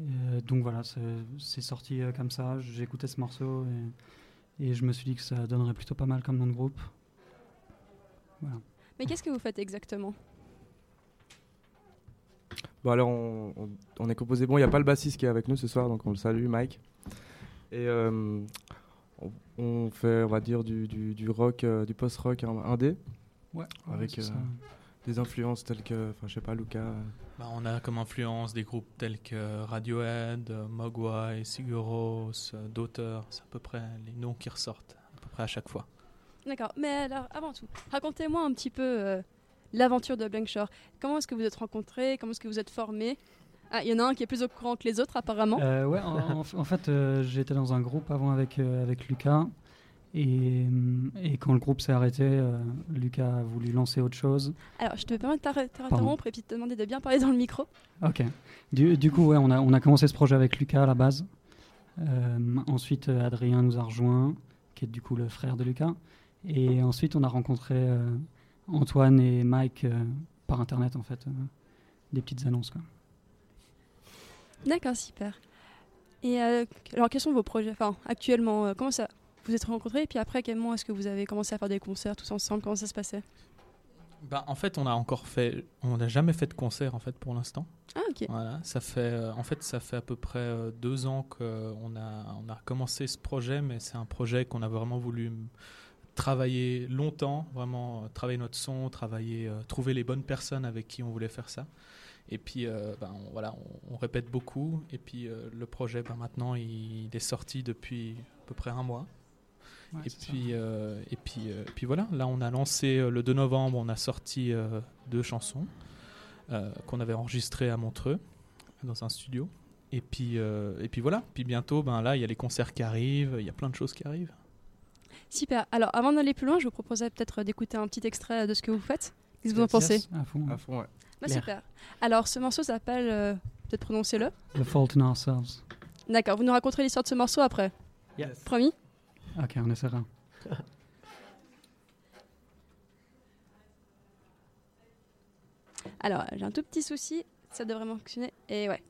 Euh, donc voilà, c'est sorti euh, comme ça. J'ai écouté ce morceau et, et je me suis dit que ça donnerait plutôt pas mal comme nom de groupe. Voilà. Mais qu'est-ce que vous faites exactement? Bon alors on, on- on est composé. Bon, il n'y a pas le bassiste qui est avec nous ce soir, donc on le salue, Mike. Et euh, on, on fait, on va dire, du, du, du rock, euh, du post-rock in- indé, Ouais, Avec, c'est euh, ça. Des influences telles que, enfin je sais pas, Luca. euh, Bah, on a comme influence des groupes tels que Radiohead, Mogwai, Sigur Rós, euh, d'auteurs. C'est à peu près les noms qui ressortent à peu près à chaque fois. D'accord. Mais alors, avant tout, racontez-moi un petit peu euh, l'aventure de Blankshore. Comment est-ce que vous êtes rencontrés? Comment est-ce que vous êtes formés? Ah, il y en a un qui est plus au courant que les autres, apparemment. Euh, ouais, en, en- en fait, euh, j'étais dans un groupe avant avec, euh, avec Lucas. Et, hum, et quand le groupe s'est arrêté, euh, Lucas a voulu lancer autre chose. Alors, je te permets de t'interrompre et puis de te demander de bien parler dans le micro. Ok. Du, du coup, ouais, on a, on a commencé ce projet avec Lucas à la base. Euh, ensuite, euh, Adrien nous a rejoint, qui est du coup le frère de Lucas. Et ensuite, on a rencontré euh, Antoine et Mike euh, par internet, en fait. euh, des petites annonces, quoi. D'accord, super. Et euh, alors, quels sont vos projets Enfin, actuellement, euh, comment ça vous êtes rencontrés Et puis après, comment est-ce que vous avez commencé à faire des concerts tous ensemble? Comment ça se passait? Bah, en fait, on a encore fait, on n'a jamais fait de concert en fait pour l'instant. Ah, ok. Voilà, ça fait, euh, en fait, ça fait à peu près euh, deux ans qu'on a, on a commencé ce projet, mais c'est un projet qu'on a vraiment voulu travailler longtemps, vraiment euh, travailler notre son, travailler, euh, trouver les bonnes personnes avec qui on voulait faire ça. Et puis, euh, ben, on- voilà, on, on répète beaucoup. Et puis, euh, le projet, ben, maintenant, il, il est sorti depuis à peu près un mois. Ouais, Et puis, euh, et, puis, euh, et puis voilà, là on a lancé euh, le 2 novembre, on a sorti euh, deux chansons euh, qu'on avait enregistrées à Montreux dans un studio. Et puis, euh, et puis voilà, puis bientôt, ben là il y a les concerts qui arrivent, il y a plein de choses qui arrivent. Super. Alors, avant d'aller plus loin, je vous proposerais peut-être d'écouter un petit extrait de ce que vous faites. Qu'est-ce que vous en Yes, pensez? À fond. à fond, ouais. Bah, Claire. Super. Alors, ce morceau s'appelle, euh, peut-être prononcez-le. The Fault in Ourselves. D'accord, vous nous raconterez l'histoire de ce morceau après. Promis? Ok, on essaiera. Alors, j'ai un tout petit souci, ça devrait fonctionner. Et ouais.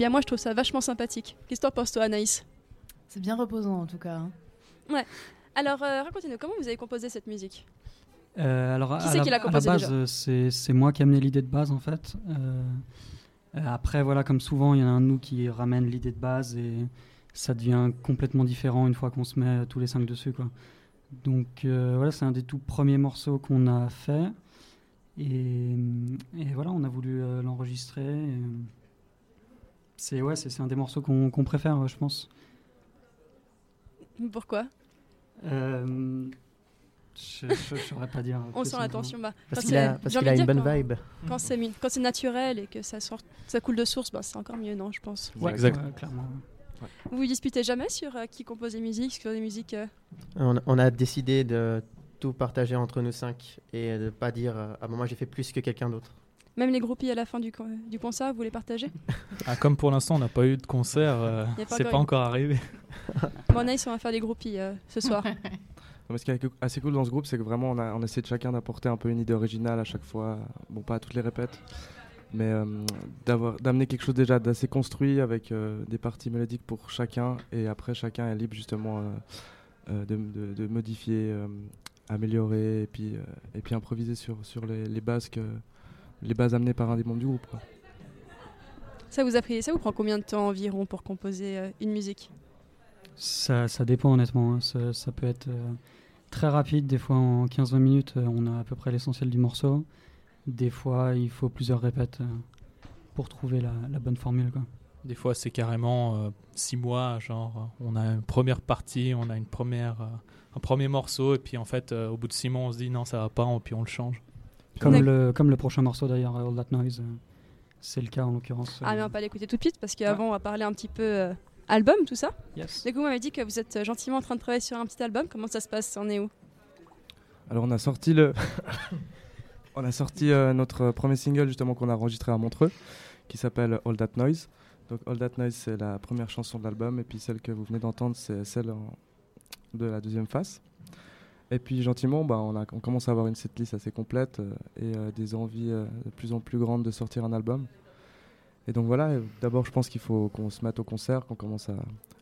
Bien, moi, je trouve ça vachement sympathique. Qu'est-ce que t'en penses, toi, Anaïs? C'est bien reposant en tout cas. hein. Alors, euh, racontez-nous, comment vous avez composé cette musique? Euh, alors, Qui à, c'est la, qui l'a à la composé base, déjà? euh, c'est c'est moi qui ai amené l'idée de base en fait. Euh, euh, après, voilà, comme souvent, il y en a un de nous qui ramène l'idée de base et ça devient complètement différent une fois qu'on se met tous les cinq dessus. Quoi. Donc euh, voilà, c'est un des tout premiers morceaux qu'on a fait. Et, et voilà, on a voulu euh, l'enregistrer. et, C'est ouais, c'est un des morceaux qu'on préfère, je pense. Pourquoi? Euh, je ne saurais pas dire. On sent simplement. la tension. Bah, Parce quand qu'il a, parce a une bonne quand- vibe. Quand c'est mi- quand c'est naturel et que ça, sort, ça coule de source, bah, c'est encore mieux, non, je pense. Ouais, Exact. ouais, clairement. Vous vous disputez jamais sur euh, qui compose les musiques, sur des musiques euh, On, on a décidé de tout partager entre nous cinq et de pas dire euh, ah bon, moi j'ai fait plus que quelqu'un d'autre. Même les groupies à la fin du, du concert, vous les partagez Ah, comme pour l'instant, on n'a pas eu de concert, euh, pas c'est encore pas encore arrivé. Bon, Anaïs, on va faire des groupies euh, ce soir. Non, mais ce qui est assez cool dans ce groupe, c'est que vraiment on a, on essaie de chacun d'apporter un peu une idée originale à chaque fois. Bon, pas à toutes les répètes, mais euh, d'avoir d'amener quelque chose déjà d'assez construit avec euh, des parties mélodiques pour chacun, et après chacun est libre justement de, de- de modifier, euh, améliorer, et puis, euh, et puis improviser sur, sur les, les bases que, les bases amenées par un des membres du groupe. quoi. ça vous a pris, ça vous prend combien de temps environ pour composer euh, une musique? Ça, ça dépend honnêtement. hein. Ça, ça peut être euh, très rapide. Des fois, en 15-20 minutes, euh, on a à peu près l'essentiel du morceau. Des fois, il faut plusieurs répètes euh, pour trouver la, la bonne formule. Quoi. Des fois, c'est carrément euh, six mois, genre, on a une première partie, on a une première, euh, un premier morceau, et puis en fait, euh, au bout de six mois, on se dit non, ça va pas, et puis on le change. Comme, le, comme le prochain morceau d'ailleurs, All That Noise. euh, c'est le cas en l'occurrence. Ah, mais euh, on va pas l'écouter tout de suite parce qu'avant, on va parler un petit peu euh, album, tout ça. yes. Du coup, vous m'avez dit que vous êtes euh, gentiment en train de travailler sur un petit album. Comment ça se passe? On est où? Alors on a sorti le, on a sorti euh, notre premier single justement qu'on a enregistré à Montreux, qui s'appelle All That Noise. Donc All That Noise c'est la première chanson de l'album et puis celle que vous venez d'entendre c'est celle en- de la deuxième face. Et puis gentiment bah, on, a, on commence à avoir une setlist assez complète euh, et euh, des envies euh, de plus en plus grandes de sortir un album. Et donc voilà, d'abord je pense qu'il faut qu'on se mette au concert, qu'on commence à,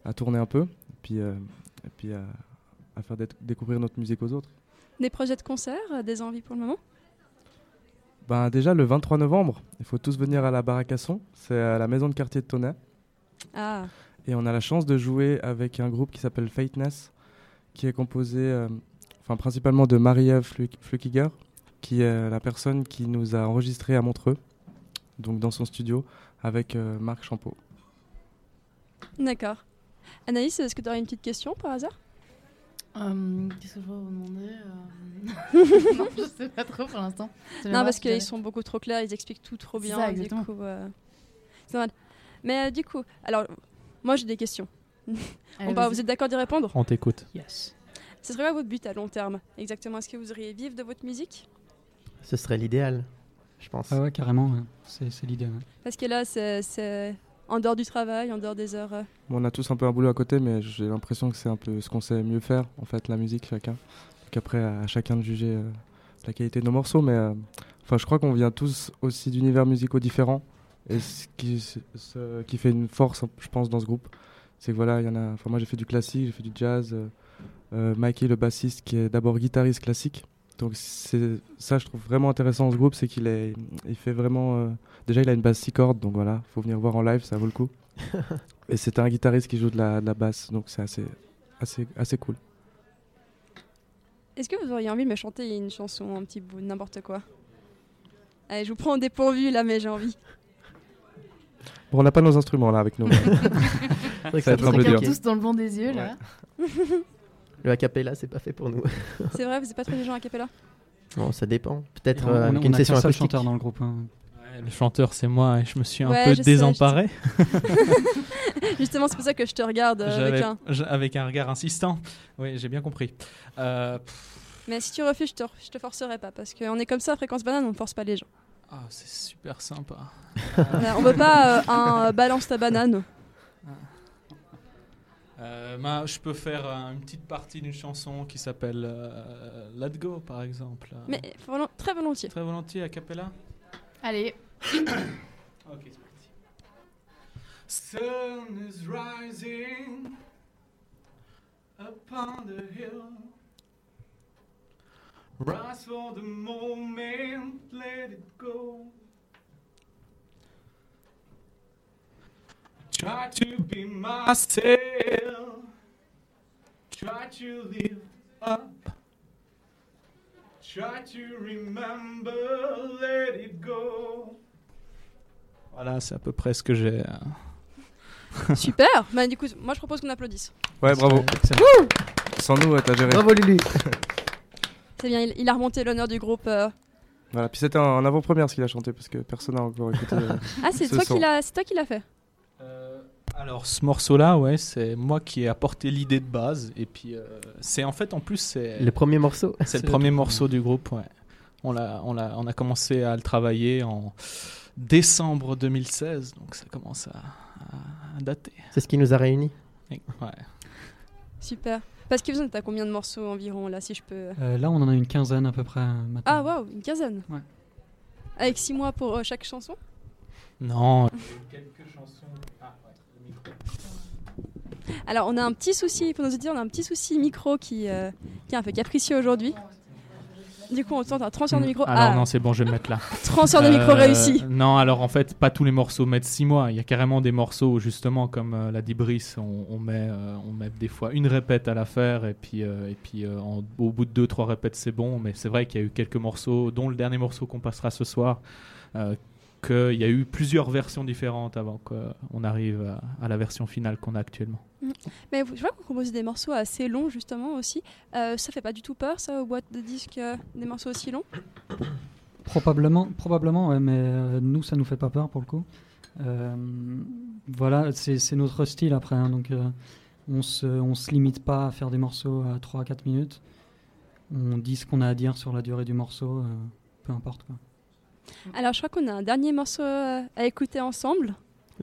à tourner un peu, et puis, euh, et puis à, à faire dé- découvrir notre musique aux autres. Des projets de concert, des envies pour le moment? Ben, déjà le 23 novembre, il faut tous venir à la Baracasson, c'est à la maison de quartier de Tonnet. Ah, Et on a la chance de jouer avec un groupe qui s'appelle Fateness, qui est composé euh, enfin, principalement de Flu- Flukiger, qui est la personne qui nous a enregistré à Montreux, donc dans son studio, avec euh, Marc Champeau. d'accord. Anaïs, est-ce que tu aurais une petite question par hasard? Euh, Qu'est-ce que je pourrais vous demander euh, Non, je sais pas trop pour l'instant. Non, parce qu'ils sont beaucoup trop clairs, ils expliquent tout trop C'est bien. ça, du exactement. coup, euh, c'est normal. Mais euh, du coup, alors, moi j'ai des questions. Allez, On va- vas-y. vous êtes d'accord d'y répondre? On t'écoute. Yes. Ce serait quoi votre but à long terme Exactement, est-ce que vous voudriez vivre de votre musique Ce serait l'idéal, je pense. Ah ouais, carrément. ouais. C'est ouais. Parce que là, c'est- c'est en dehors du travail, en dehors des heures. euh, Bon, on a tous un peu un boulot à côté, mais j'ai l'impression que c'est un peu ce qu'on sait mieux faire, en fait, la musique, chacun. Donc après, à chacun de juger euh, la qualité de nos morceaux, mais euh, enfin, je crois qu'on vient tous aussi d'univers musicaux différents, et ce qui, ce- ce qui fait une force, je pense, dans ce groupe, c'est que voilà, il y en a. Enfin, moi, j'ai fait du classique, j'ai fait du jazz. Euh, Mikey, le bassiste, qui est d'abord guitariste classique. Donc c'est ça, je trouve vraiment intéressant dans ce groupe, c'est qu'il est, il fait vraiment. euh, déjà, il a une basse six cordes, donc voilà, faut venir voir en live, ça vaut le coup. Et c'est un guitariste qui joue de la, de la basse, donc c'est assez, assez, assez cool. Est-ce que vous auriez envie de me chanter une chanson, un petit bout, n'importe quoi? Allez, je vous prends au dépourvu là, mais j'ai envie. Bon, on n'a pas nos instruments là avec nous. Que Ça va être peut un peu compliqué. dur. tous dans le blanc des yeux là. Le acapella, c'est pas fait pour nous. C'est vrai, vous n'êtes pas trop des gens à capella Bon, ça dépend. Peut-être on- euh, on, avec on une a session seul acoustique. chanteur dans le groupe. hein. Ouais, le chanteur, c'est moi, et je me suis un Ouais, peu désemparé. Justement, c'est pour ça que je te regarde euh, avec un. j'- avec un regard insistant. Oui, j'ai bien compris. Euh, Mais si tu refuses, je te, je te forcerai pas, parce qu'on est comme ça à Fréquence Banane, on ne force pas les gens. ah, c'est super sympa. On veut pas euh, un euh, balance ta banane. Euh, bah, je peux faire euh, une petite partie d'une chanson qui s'appelle euh, Let Go, par exemple. Mais volo- très volontiers. Très volontiers a cappella Allez, Ok, c'est parti. Sun is rising upon the hill. Rise for the moment, let it go. Try to be myself. Try to live up. Try to remember, let it go. Voilà, c'est à peu près ce que j'ai. euh. Super bah, Du coup, moi je propose qu'on applaudisse. Ouais, bravo. Sans nous, t'as géré. Bravo Lulu. C'est bien, il, il a remonté l'honneur du groupe. euh. Voilà. Puis c'était en avant-première ce qu'il a chanté parce que personne n'a encore écouté. euh. Ah, c'est Ce toi, son. qui l'as- c'est toi qui l'as fait alors ce morceau-là, ouais, c'est moi qui ai apporté l'idée de base. Et puis euh, c'est en fait en plus c'est Le premier morceau. c'est le premier morceau du groupe. Ouais. On l'a, on l'a, on a commencé à le travailler en décembre 2016, donc ça commence à, à dater. C'est ce qui nous a réunis. Et- ouais. Super. Parce que vous êtes à combien de morceaux environ, là, si je peux? Euh, là, on en a une quinzaine à peu près maintenant. Ah, waouh, une quinzaine Ouais. Avec six mois pour euh, chaque chanson? Non. quelques chansons. Ah. Alors, on a un petit souci, pour nos auditeurs, on a un petit souci micro qui, euh, qui est un peu capricieux aujourd'hui. Du coup, on tente un transfert de micro. Alors ah, non, c'est bon, je vais le mettre là. transfert de micro Euh, réussi. Non, alors en fait, pas tous les morceaux mettent 6 mois. Il y a carrément des morceaux où, justement, comme euh, l'a dit Brice, on, on met, on met des fois une répète à la faire et puis, et puis en- au bout de 2-3 répètes, c'est bon. Mais c'est vrai qu'il y a eu quelques morceaux, dont le dernier morceau qu'on passera ce soir, euh, qu'il y a eu plusieurs versions différentes avant qu'on arrive à, à la version finale qu'on a actuellement. Mais vous- je vois qu'on compose des morceaux assez longs, justement, aussi. Euh, ça fait pas du tout peur, ça, aux boîtes de disques, euh, des morceaux aussi longs Probablement, probablement, ouais, mais euh, nous, ça nous fait pas peur pour le coup. Euh, voilà, c'est c'est notre style après, hein, donc euh, on se, on se limite pas à faire des morceaux à 3 à 4 minutes. On dit ce qu'on a à dire sur la durée du morceau, euh, peu importe quoi. Alors, je crois qu'on a un dernier morceau euh, à écouter ensemble.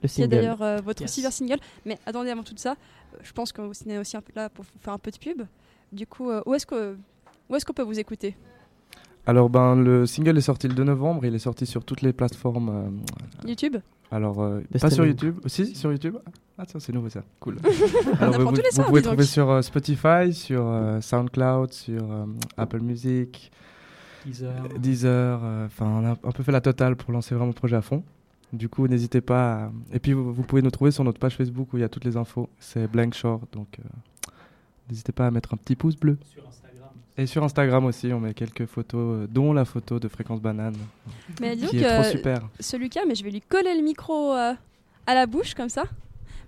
Le qui est single. d'ailleurs euh, votre Yes. super single. Mais attendez, avant tout ça, euh, je pense qu'on est aussi un peu là pour vous faire un peu de pub. Du coup, euh, où est-ce que où est-ce qu'on peut vous écouter? Alors, ben, le single est sorti le 2 novembre. Il est sorti sur toutes les plateformes. euh, YouTube? Alors, euh, pas sur. YouTube. Aussi, sur YouTube Ah, tiens, c'est nouveau ça. Cool. On Alors, apprend vous, tous les vous soirs, pouvez dis donc. trouver sur euh, Spotify, sur euh, SoundCloud, sur euh, Apple Music, Deezer. Deezer. euh, Enfin, on a un peu fait la totale pour lancer vraiment le projet à fond. Du coup, n'hésitez pas. à- Et puis, vous, vous pouvez nous trouver sur notre page Facebook où il y a toutes les infos. C'est Blank Shore. Donc, euh, n'hésitez pas à mettre un petit pouce bleu. Sur Instagram. Et sur Instagram aussi, on met quelques photos, euh, dont la photo de Fréquence Banane, Mais qui est trop que super. ce Lucas, mais je vais lui coller le micro euh, à la bouche comme ça.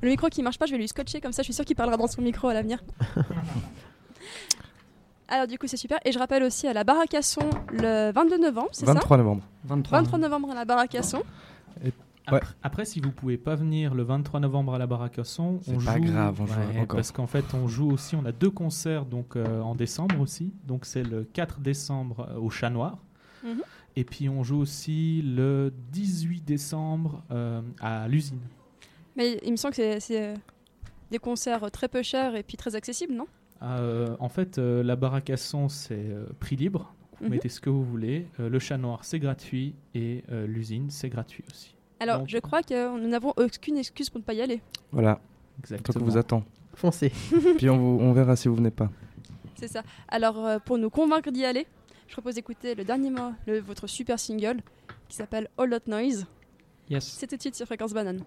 Le micro qui marche pas, je vais lui scotcher comme ça. Je suis sûre qu'il parlera dans son micro à l'avenir. Alors du coup, c'est super. Et je rappelle aussi à la Baracasson le 22 novembre, c'est ça 23 novembre. 23. 23 novembre à la Baracasson. Ouais. Après, après, si vous pouvez pas venir le 23 novembre à la Baracasson, C'est on pas joue. grave, on joue encore. Parce qu'en fait, on joue aussi. On a deux concerts donc euh, en décembre aussi. Donc c'est le 4 décembre euh, au Chat Noir. Mhm. Et puis on joue aussi le 18 décembre euh, à l'usine. Mais il me semble que c'est- des concerts très peu chers et puis très accessibles, non? Euh, en fait, euh, la Baracasson c'est euh, prix libre. Vous Mhm. mettez ce que vous voulez. Euh, le Chat Noir c'est gratuit et euh, l'usine c'est gratuit aussi. Alors, Donc- je crois que nous n'avons aucune excuse pour ne pas y aller. Voilà, donc on Exactement. vous attend. Foncez. Puis on, vous- on verra si vous venez pas. C'est ça. Alors, euh, pour nous convaincre d'y aller, je propose d'écouter le dernier le, votre super single qui s'appelle All That Noise. Yes. C'est tout de suite sur Fréquence Banane.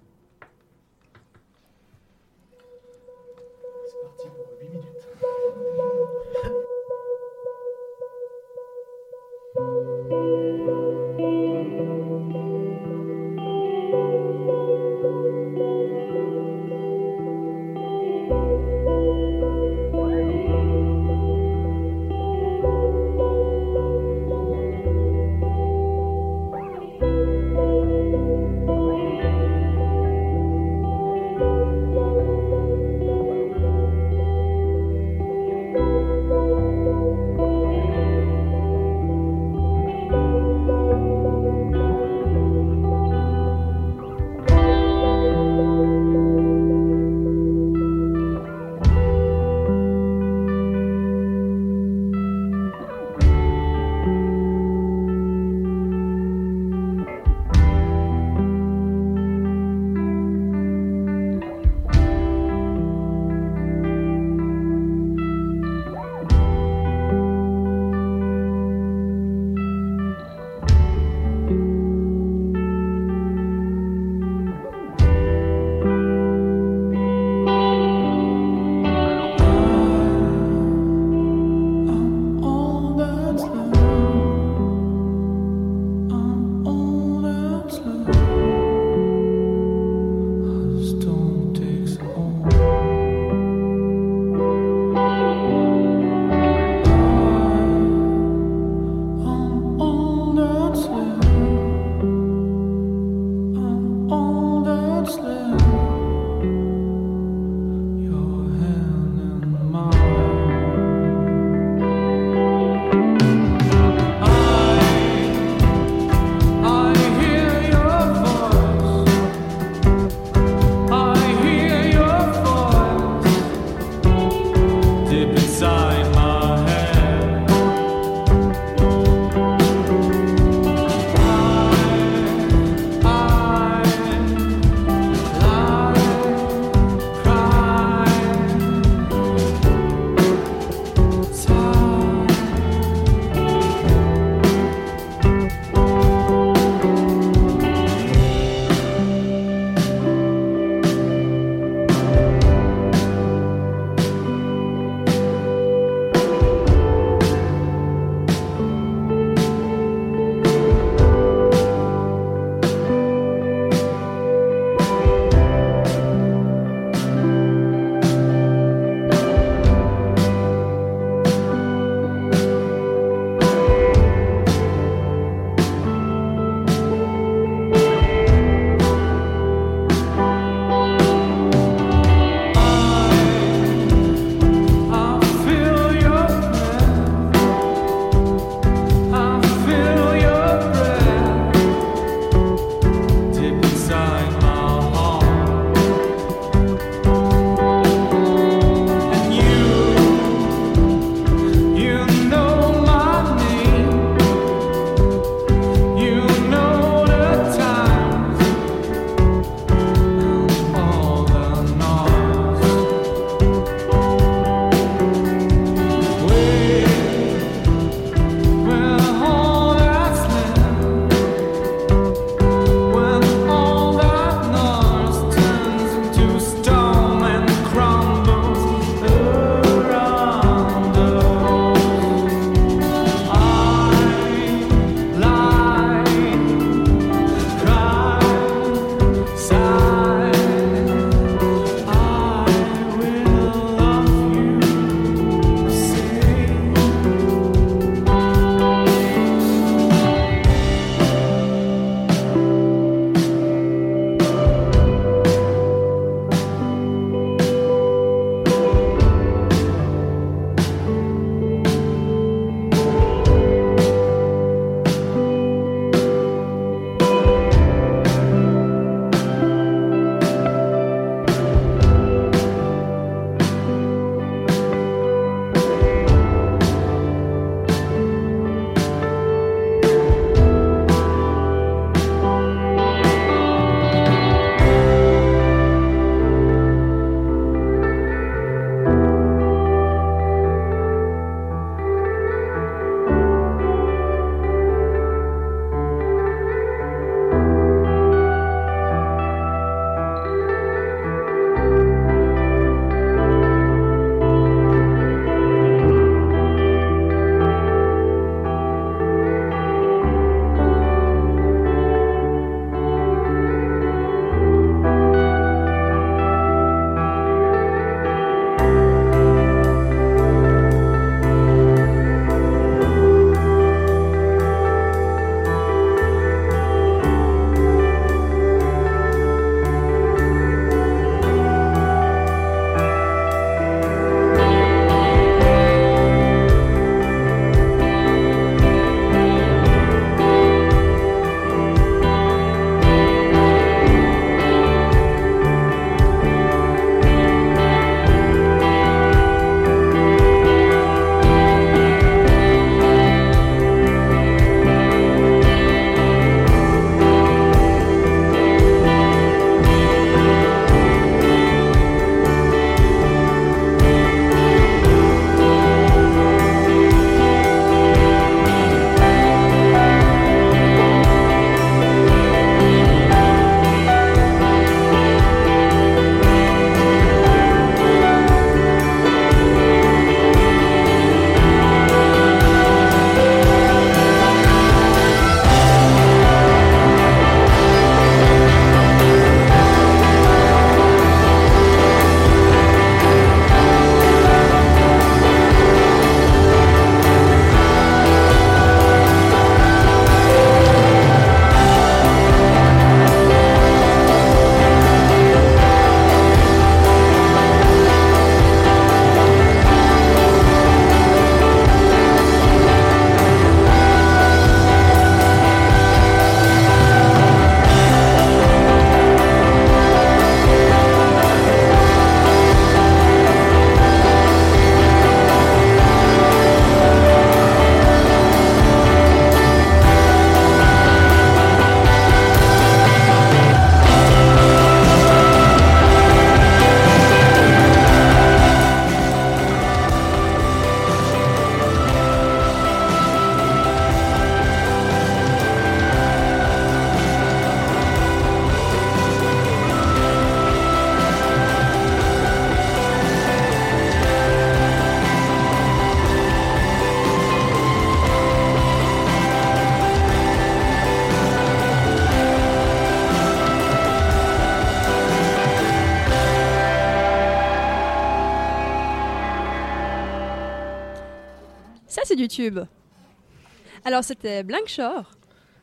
Alors c'était Blank Shore.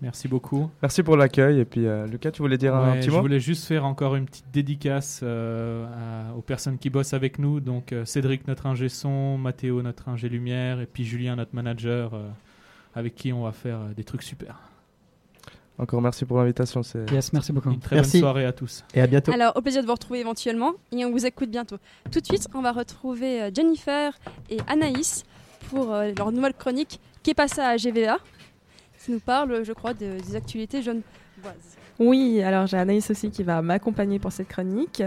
Merci beaucoup. Merci pour l'accueil. Et puis, euh, Lucas, tu voulais dire un petit je mot voulais juste faire encore une petite dédicace euh, à- aux personnes qui bossent avec nous. Donc euh, Cédric, notre ingé son, Mathéo, notre ingé lumière, et puis Julien, notre manager, euh, avec qui on va faire euh, des trucs super. Encore merci pour l'invitation. C'est Yes, merci beaucoup. Une très Merci. bonne soirée à tous. Et à bientôt. Alors au plaisir de vous retrouver éventuellement et on vous écoute bientôt. Tout de suite, on va retrouver euh, Jennifer et Anaïs pour euh, leur nouvelle chronique qui est passée à GVA. Qui nous parle, je crois, de- des actualités jeunes. Oui, alors j'ai Anaïs aussi qui va m'accompagner pour cette chronique.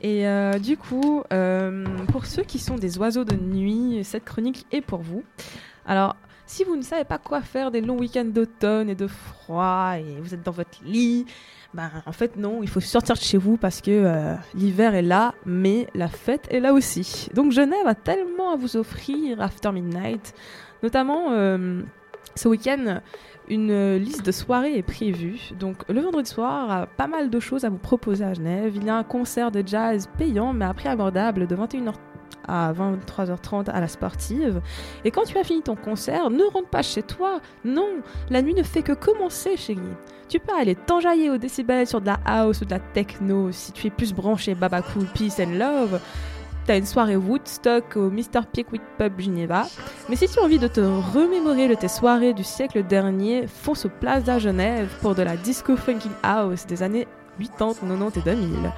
Et euh, du coup, euh, pour ceux qui sont des oiseaux de nuit, cette chronique est pour vous. Alors, si vous ne savez pas quoi faire des longs week-ends d'automne et de froid et vous êtes dans votre lit, ben, en fait non, il faut sortir de chez vous parce que euh, l'hiver est là, mais la fête est là aussi. Donc Genève a tellement à vous offrir After Midnight, notamment euh, ce week-end une liste de soirées est prévue. Donc le vendredi soir, euh, pas mal de choses à vous proposer à Genève. Il y a un concert de jazz payant mais à prix abordable de 21h à 23h30 à la sportive. Et quand tu as fini ton concert, ne rentre pas chez toi. Non, la nuit ne fait que commencer, chérie. Tu peux aller t'enjailler au décibel sur de la house ou de la techno si tu es plus branché Baba Cool, Peace and Love. T'as une soirée Woodstock au Mr. Pickwick Pub Geneva. Mais si tu as envie de te remémorer de tes soirées du siècle dernier, fonce au Plaza Genève pour de la disco funking house des années 80, 90 et 2000.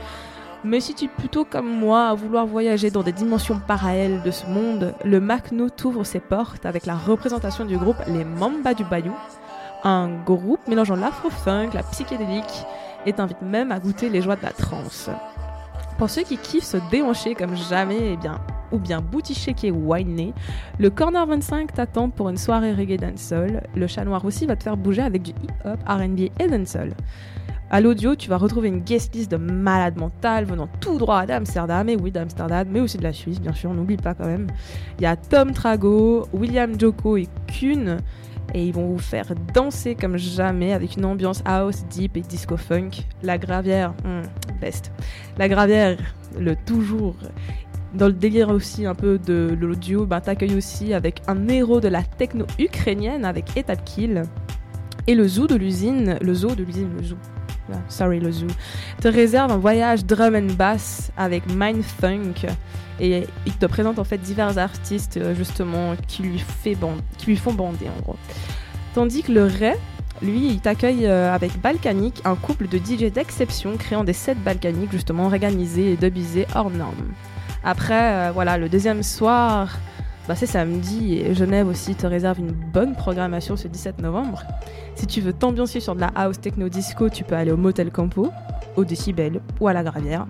Mais si tu es plutôt comme moi à vouloir voyager dans des dimensions parallèles de ce monde, le Macno t'ouvre ses portes avec la représentation du groupe Les Mamba du Bayou, un groupe mélangeant l'afro-funk, la psychédélique, et t'invite même à goûter les joies de la trance. Pour ceux qui kiffent se déhancher comme jamais, eh bien, ou bien bouticher ou whiner, le Corner 25 t'attend pour une soirée reggae dancehall. Le chat noir aussi va te faire bouger avec du hip-hop, R&B et dancehall. À l'audio, tu vas retrouver une guest list de malades mentales venant tout droit d'Amsterdam, et oui d'Amsterdam, mais aussi de la Suisse, bien sûr, n'oublie pas quand même. Il y a Tom Trago, William Joko et Kuhn, et ils vont vous faire danser comme jamais avec une ambiance house, deep et disco funk. La gravière, hmm. La gravière, le toujours. Dans le délire aussi un peu de l'audio, ben, t'accueilles aussi avec un héros de la techno ukrainienne avec Etap Kill. Et le zoo de l'usine, le zoo de l'usine, le zoo. Sorry, le. Te réserve un voyage drum and bass avec Mindfunk. Et il te présente en fait divers artistes euh, justement qui lui, fait qui lui font bander en gros. Tandis que le Ray, lui, il t'accueille euh, avec Balkanic, un couple de DJ d'exception créant des sets balkaniques justement organisés et dubisés hors normes. Après, euh, voilà, le deuxième soir, bah, c'est samedi et Genève aussi te réserve une bonne programmation ce 17 novembre. Si tu veux t'ambiancer sur de la house techno disco, tu peux aller au Motel Campo, au Décibel ou à la Gravière.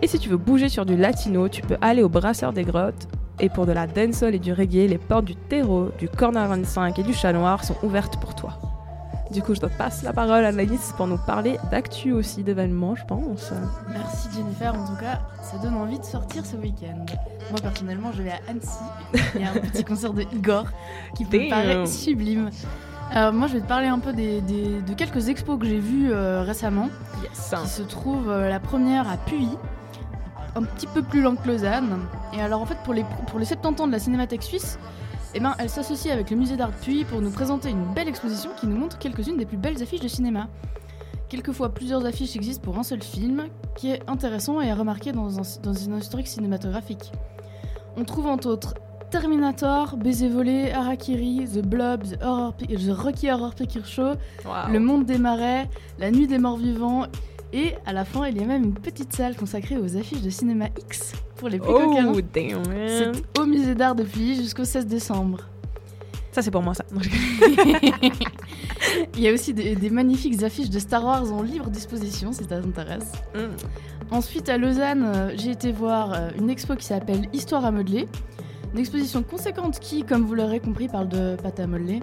Et si tu veux bouger sur du latino, tu peux aller au Brasseur des Grottes. Et pour de la dancehall et du reggae, les portes du terreau, du Corner 25 et du Chat Noir sont ouvertes pour toi. Du coup, je te passe la parole à Naïs pour nous parler d'actu aussi, d'événements, je pense. Merci Jennifer, en tout cas, ça donne envie de sortir ce week-end. Moi personnellement, je vais à Annecy. Il y a un petit concert de Igor qui me paraît sublime. Alors moi, je vais te parler un peu des, des- de quelques expos que j'ai vues euh, récemment, Yes. qui se trouvent euh, la première à Puy, un petit peu plus loin que Lausanne. Et alors en fait, pour les, pour les 70 ans de la Cinémathèque suisse, eh ben, elle s'associe avec le musée d'art de Puy pour nous présenter une belle exposition qui nous montre quelques-unes des plus belles affiches de cinéma. Quelquefois, plusieurs affiches existent pour un seul film, qui est intéressant et à remarquer dans, un- dans une historique cinématographique. On trouve entre autres Terminator, Baiser volé, Harakiri, The Blob, The, Horror The Rocky Horror Picture Show, Le Monde des Marais, La Nuit des Morts Vivants, et à la fin, il y a même une petite salle consacrée aux affiches de cinéma X pour les plus coquins. Oh, damn, man. C'est au musée d'art depuis jusqu'au 16 décembre. Ça, c'est pour moi, ça. Il y a aussi des, des magnifiques affiches de Star Wars en libre disposition si ça t'intéresse. Mm. Ensuite, à Lausanne, euh, j'ai été voir euh, une expo qui s'appelle Histoire à modeler. Une exposition conséquente qui, comme vous l'aurez compris, parle de pâte à modeler,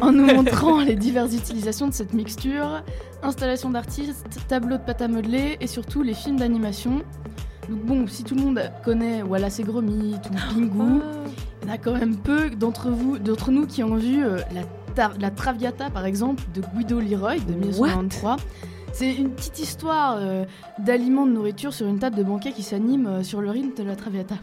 en nous montrant les diverses utilisations de cette mixture, installation d'artistes, tableaux de pâte à modeler et surtout les films d'animation. Donc bon, si tout le monde connaît Wallace et Gromit ou Pingu, il y en a quand même peu d'entre vous, d'entre nous qui ont vu euh, la, Ta- la Traviata par exemple de Guido Leroy de 1993, C'est une petite histoire euh, d'aliments de nourriture sur une table de banquet qui s'anime euh, sur le rythme de la Traviata.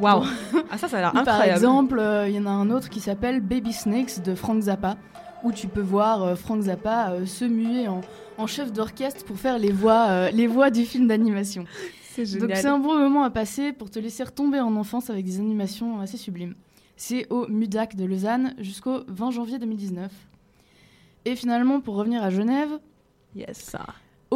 Waouh Ah ça, ça a l'air Ou Par incroyable. exemple, euh, il y en a un autre qui s'appelle Baby Snakes de Frank Zappa, où tu peux voir euh, Frank Zappa euh, se muer en, en chef d'orchestre pour faire les voix, les voix du film d'animation. c'est Donc génial. c'est un bon moment à passer pour te laisser retomber en enfance avec des animations assez sublimes. C'est au MUDAC de Lausanne jusqu'au 20 janvier 2019. Et finalement, pour revenir à Genève, Yes.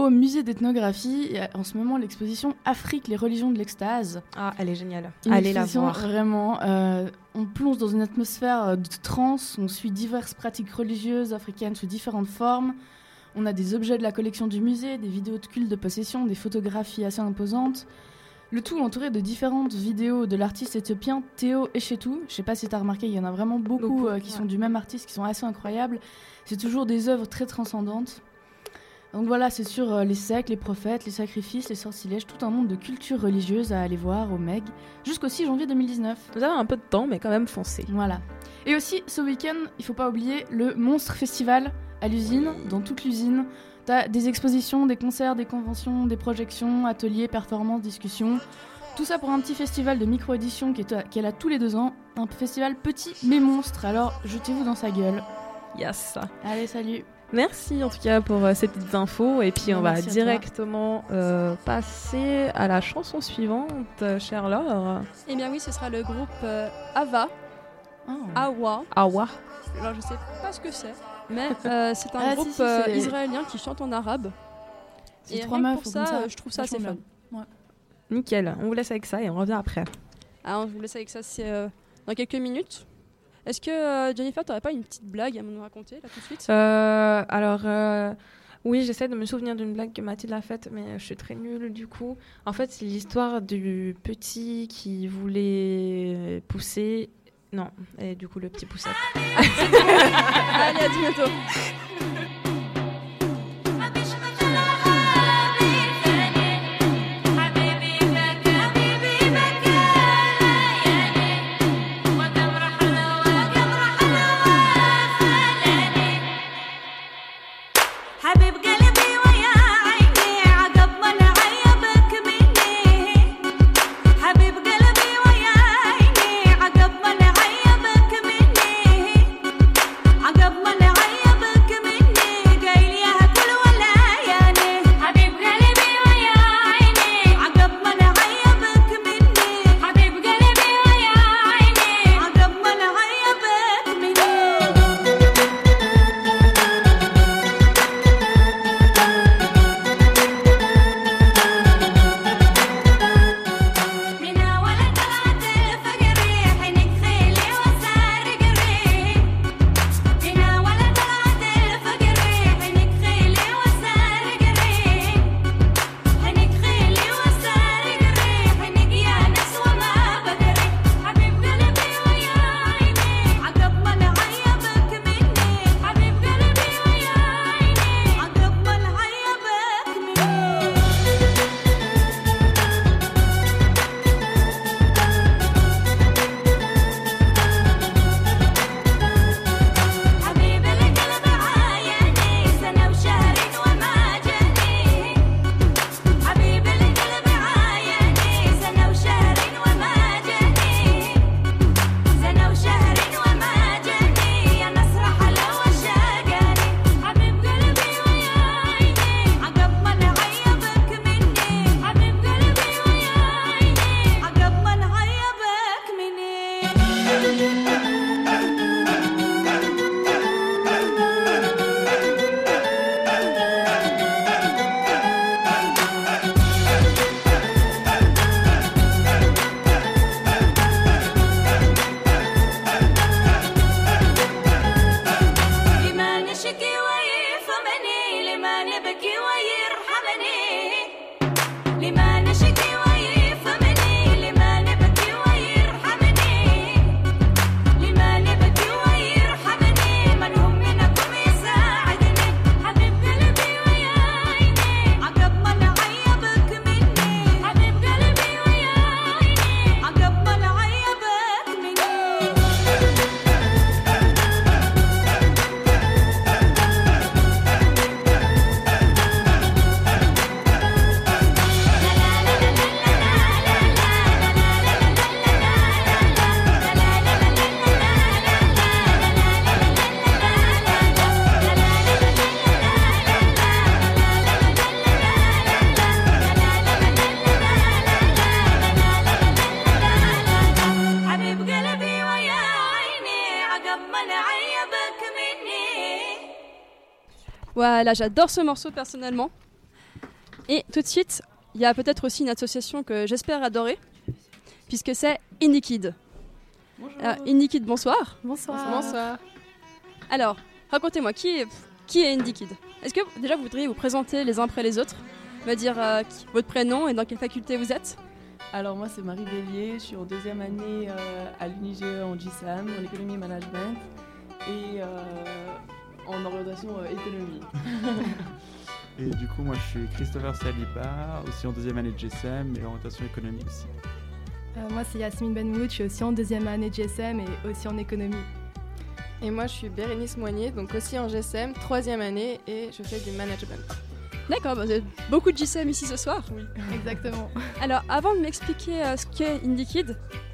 Au musée d'ethnographie, en ce moment l'exposition Afrique, les religions de l'extase. Ah, elle est géniale. Une Allez la voir. Vraiment, euh, on plonge dans une atmosphère euh, de transe, on suit diverses pratiques religieuses africaines sous différentes formes. On a des objets de la collection du musée, des vidéos de culte de possession, des photographies assez imposantes. Le tout entouré de différentes vidéos de l'artiste éthiopien Théo Echetou. Je sais pas si tu as remarqué, il y en a vraiment beaucoup, Beaucoup, euh, qui ouais. sont du même artiste, qui sont assez incroyables. C'est toujours des œuvres très transcendantes. Donc voilà, c'est sur euh, les siècles, les prophètes, les sacrifices, les sortilèges, tout un monde de culture religieuse à aller voir au MEG jusqu'au 6 janvier 2019. Vous avez un peu de temps, mais quand même foncez. Voilà. Et aussi, ce week-end, il faut pas oublier le Monstre Festival à l'usine, dans toute l'usine. T'as des expositions, des concerts, des conventions, des projections, ateliers, performances, discussions. Tout ça pour un petit festival de micro-édition qui qui est là tous les deux ans. Un festival petit mais monstre, alors jetez-vous dans sa gueule. Yes. Allez, salut Merci en tout cas pour euh, ces petites infos. Et puis on va Merci directement euh, passer à la chanson suivante, euh, chère Laure. Eh bien oui, ce sera le groupe euh, Ava, Oh. Awa. Awa. Alors je sais pas ce que c'est, mais euh, c'est un Ah, groupe si, euh, israélien qui chante en arabe. C'est Et trois rien que pour ça, ça, je trouve ça assez fun. Nickel. On vous laisse avec ça et on revient après. Alors je vous laisse avec ça, c'est euh, dans quelques minutes. Est-ce que euh, Jennifer, t'aurais pas une petite blague à nous raconter là tout de suite? Euh, alors, euh, oui, j'essaie de me souvenir d'une blague que Mathilde a faite, mais je suis très nulle du coup. En fait, c'est l'histoire du petit qui voulait pousser. Non, et du coup, le petit poussette. Allez, à bientôt. Voilà, j'adore ce morceau personnellement. Et tout de suite, il y a peut-être aussi une association que j'espère adorer, puisque c'est Indie Kid. Alors, Indie Kid, bonsoir. Bonsoir. Bonsoir. Alors, racontez-moi, qui est, qui est Indie Kid Est-ce que déjà vous voudriez vous présenter les uns après les autres? Me dire euh, qui- votre prénom et dans quelle faculté vous êtes? Alors moi c'est Marie Bélier, je suis en deuxième année euh, à l'UNIGE en GSAM, en économie et management et euh, en orientation euh, économie. Et du coup, moi, je suis Christopher Saliba, aussi en deuxième année de GSM et orientation économique aussi. Euh, moi, c'est Yasmine Benmoud, je suis aussi en deuxième année de GSM et aussi en économie. Et moi, je suis Bérénice Moignet, donc aussi en GSM, troisième année, et je fais du management. D'accord, bah, vous avez beaucoup de JCM ici ce soir. Oui, exactement. Alors, avant de m'expliquer euh, ce qu'est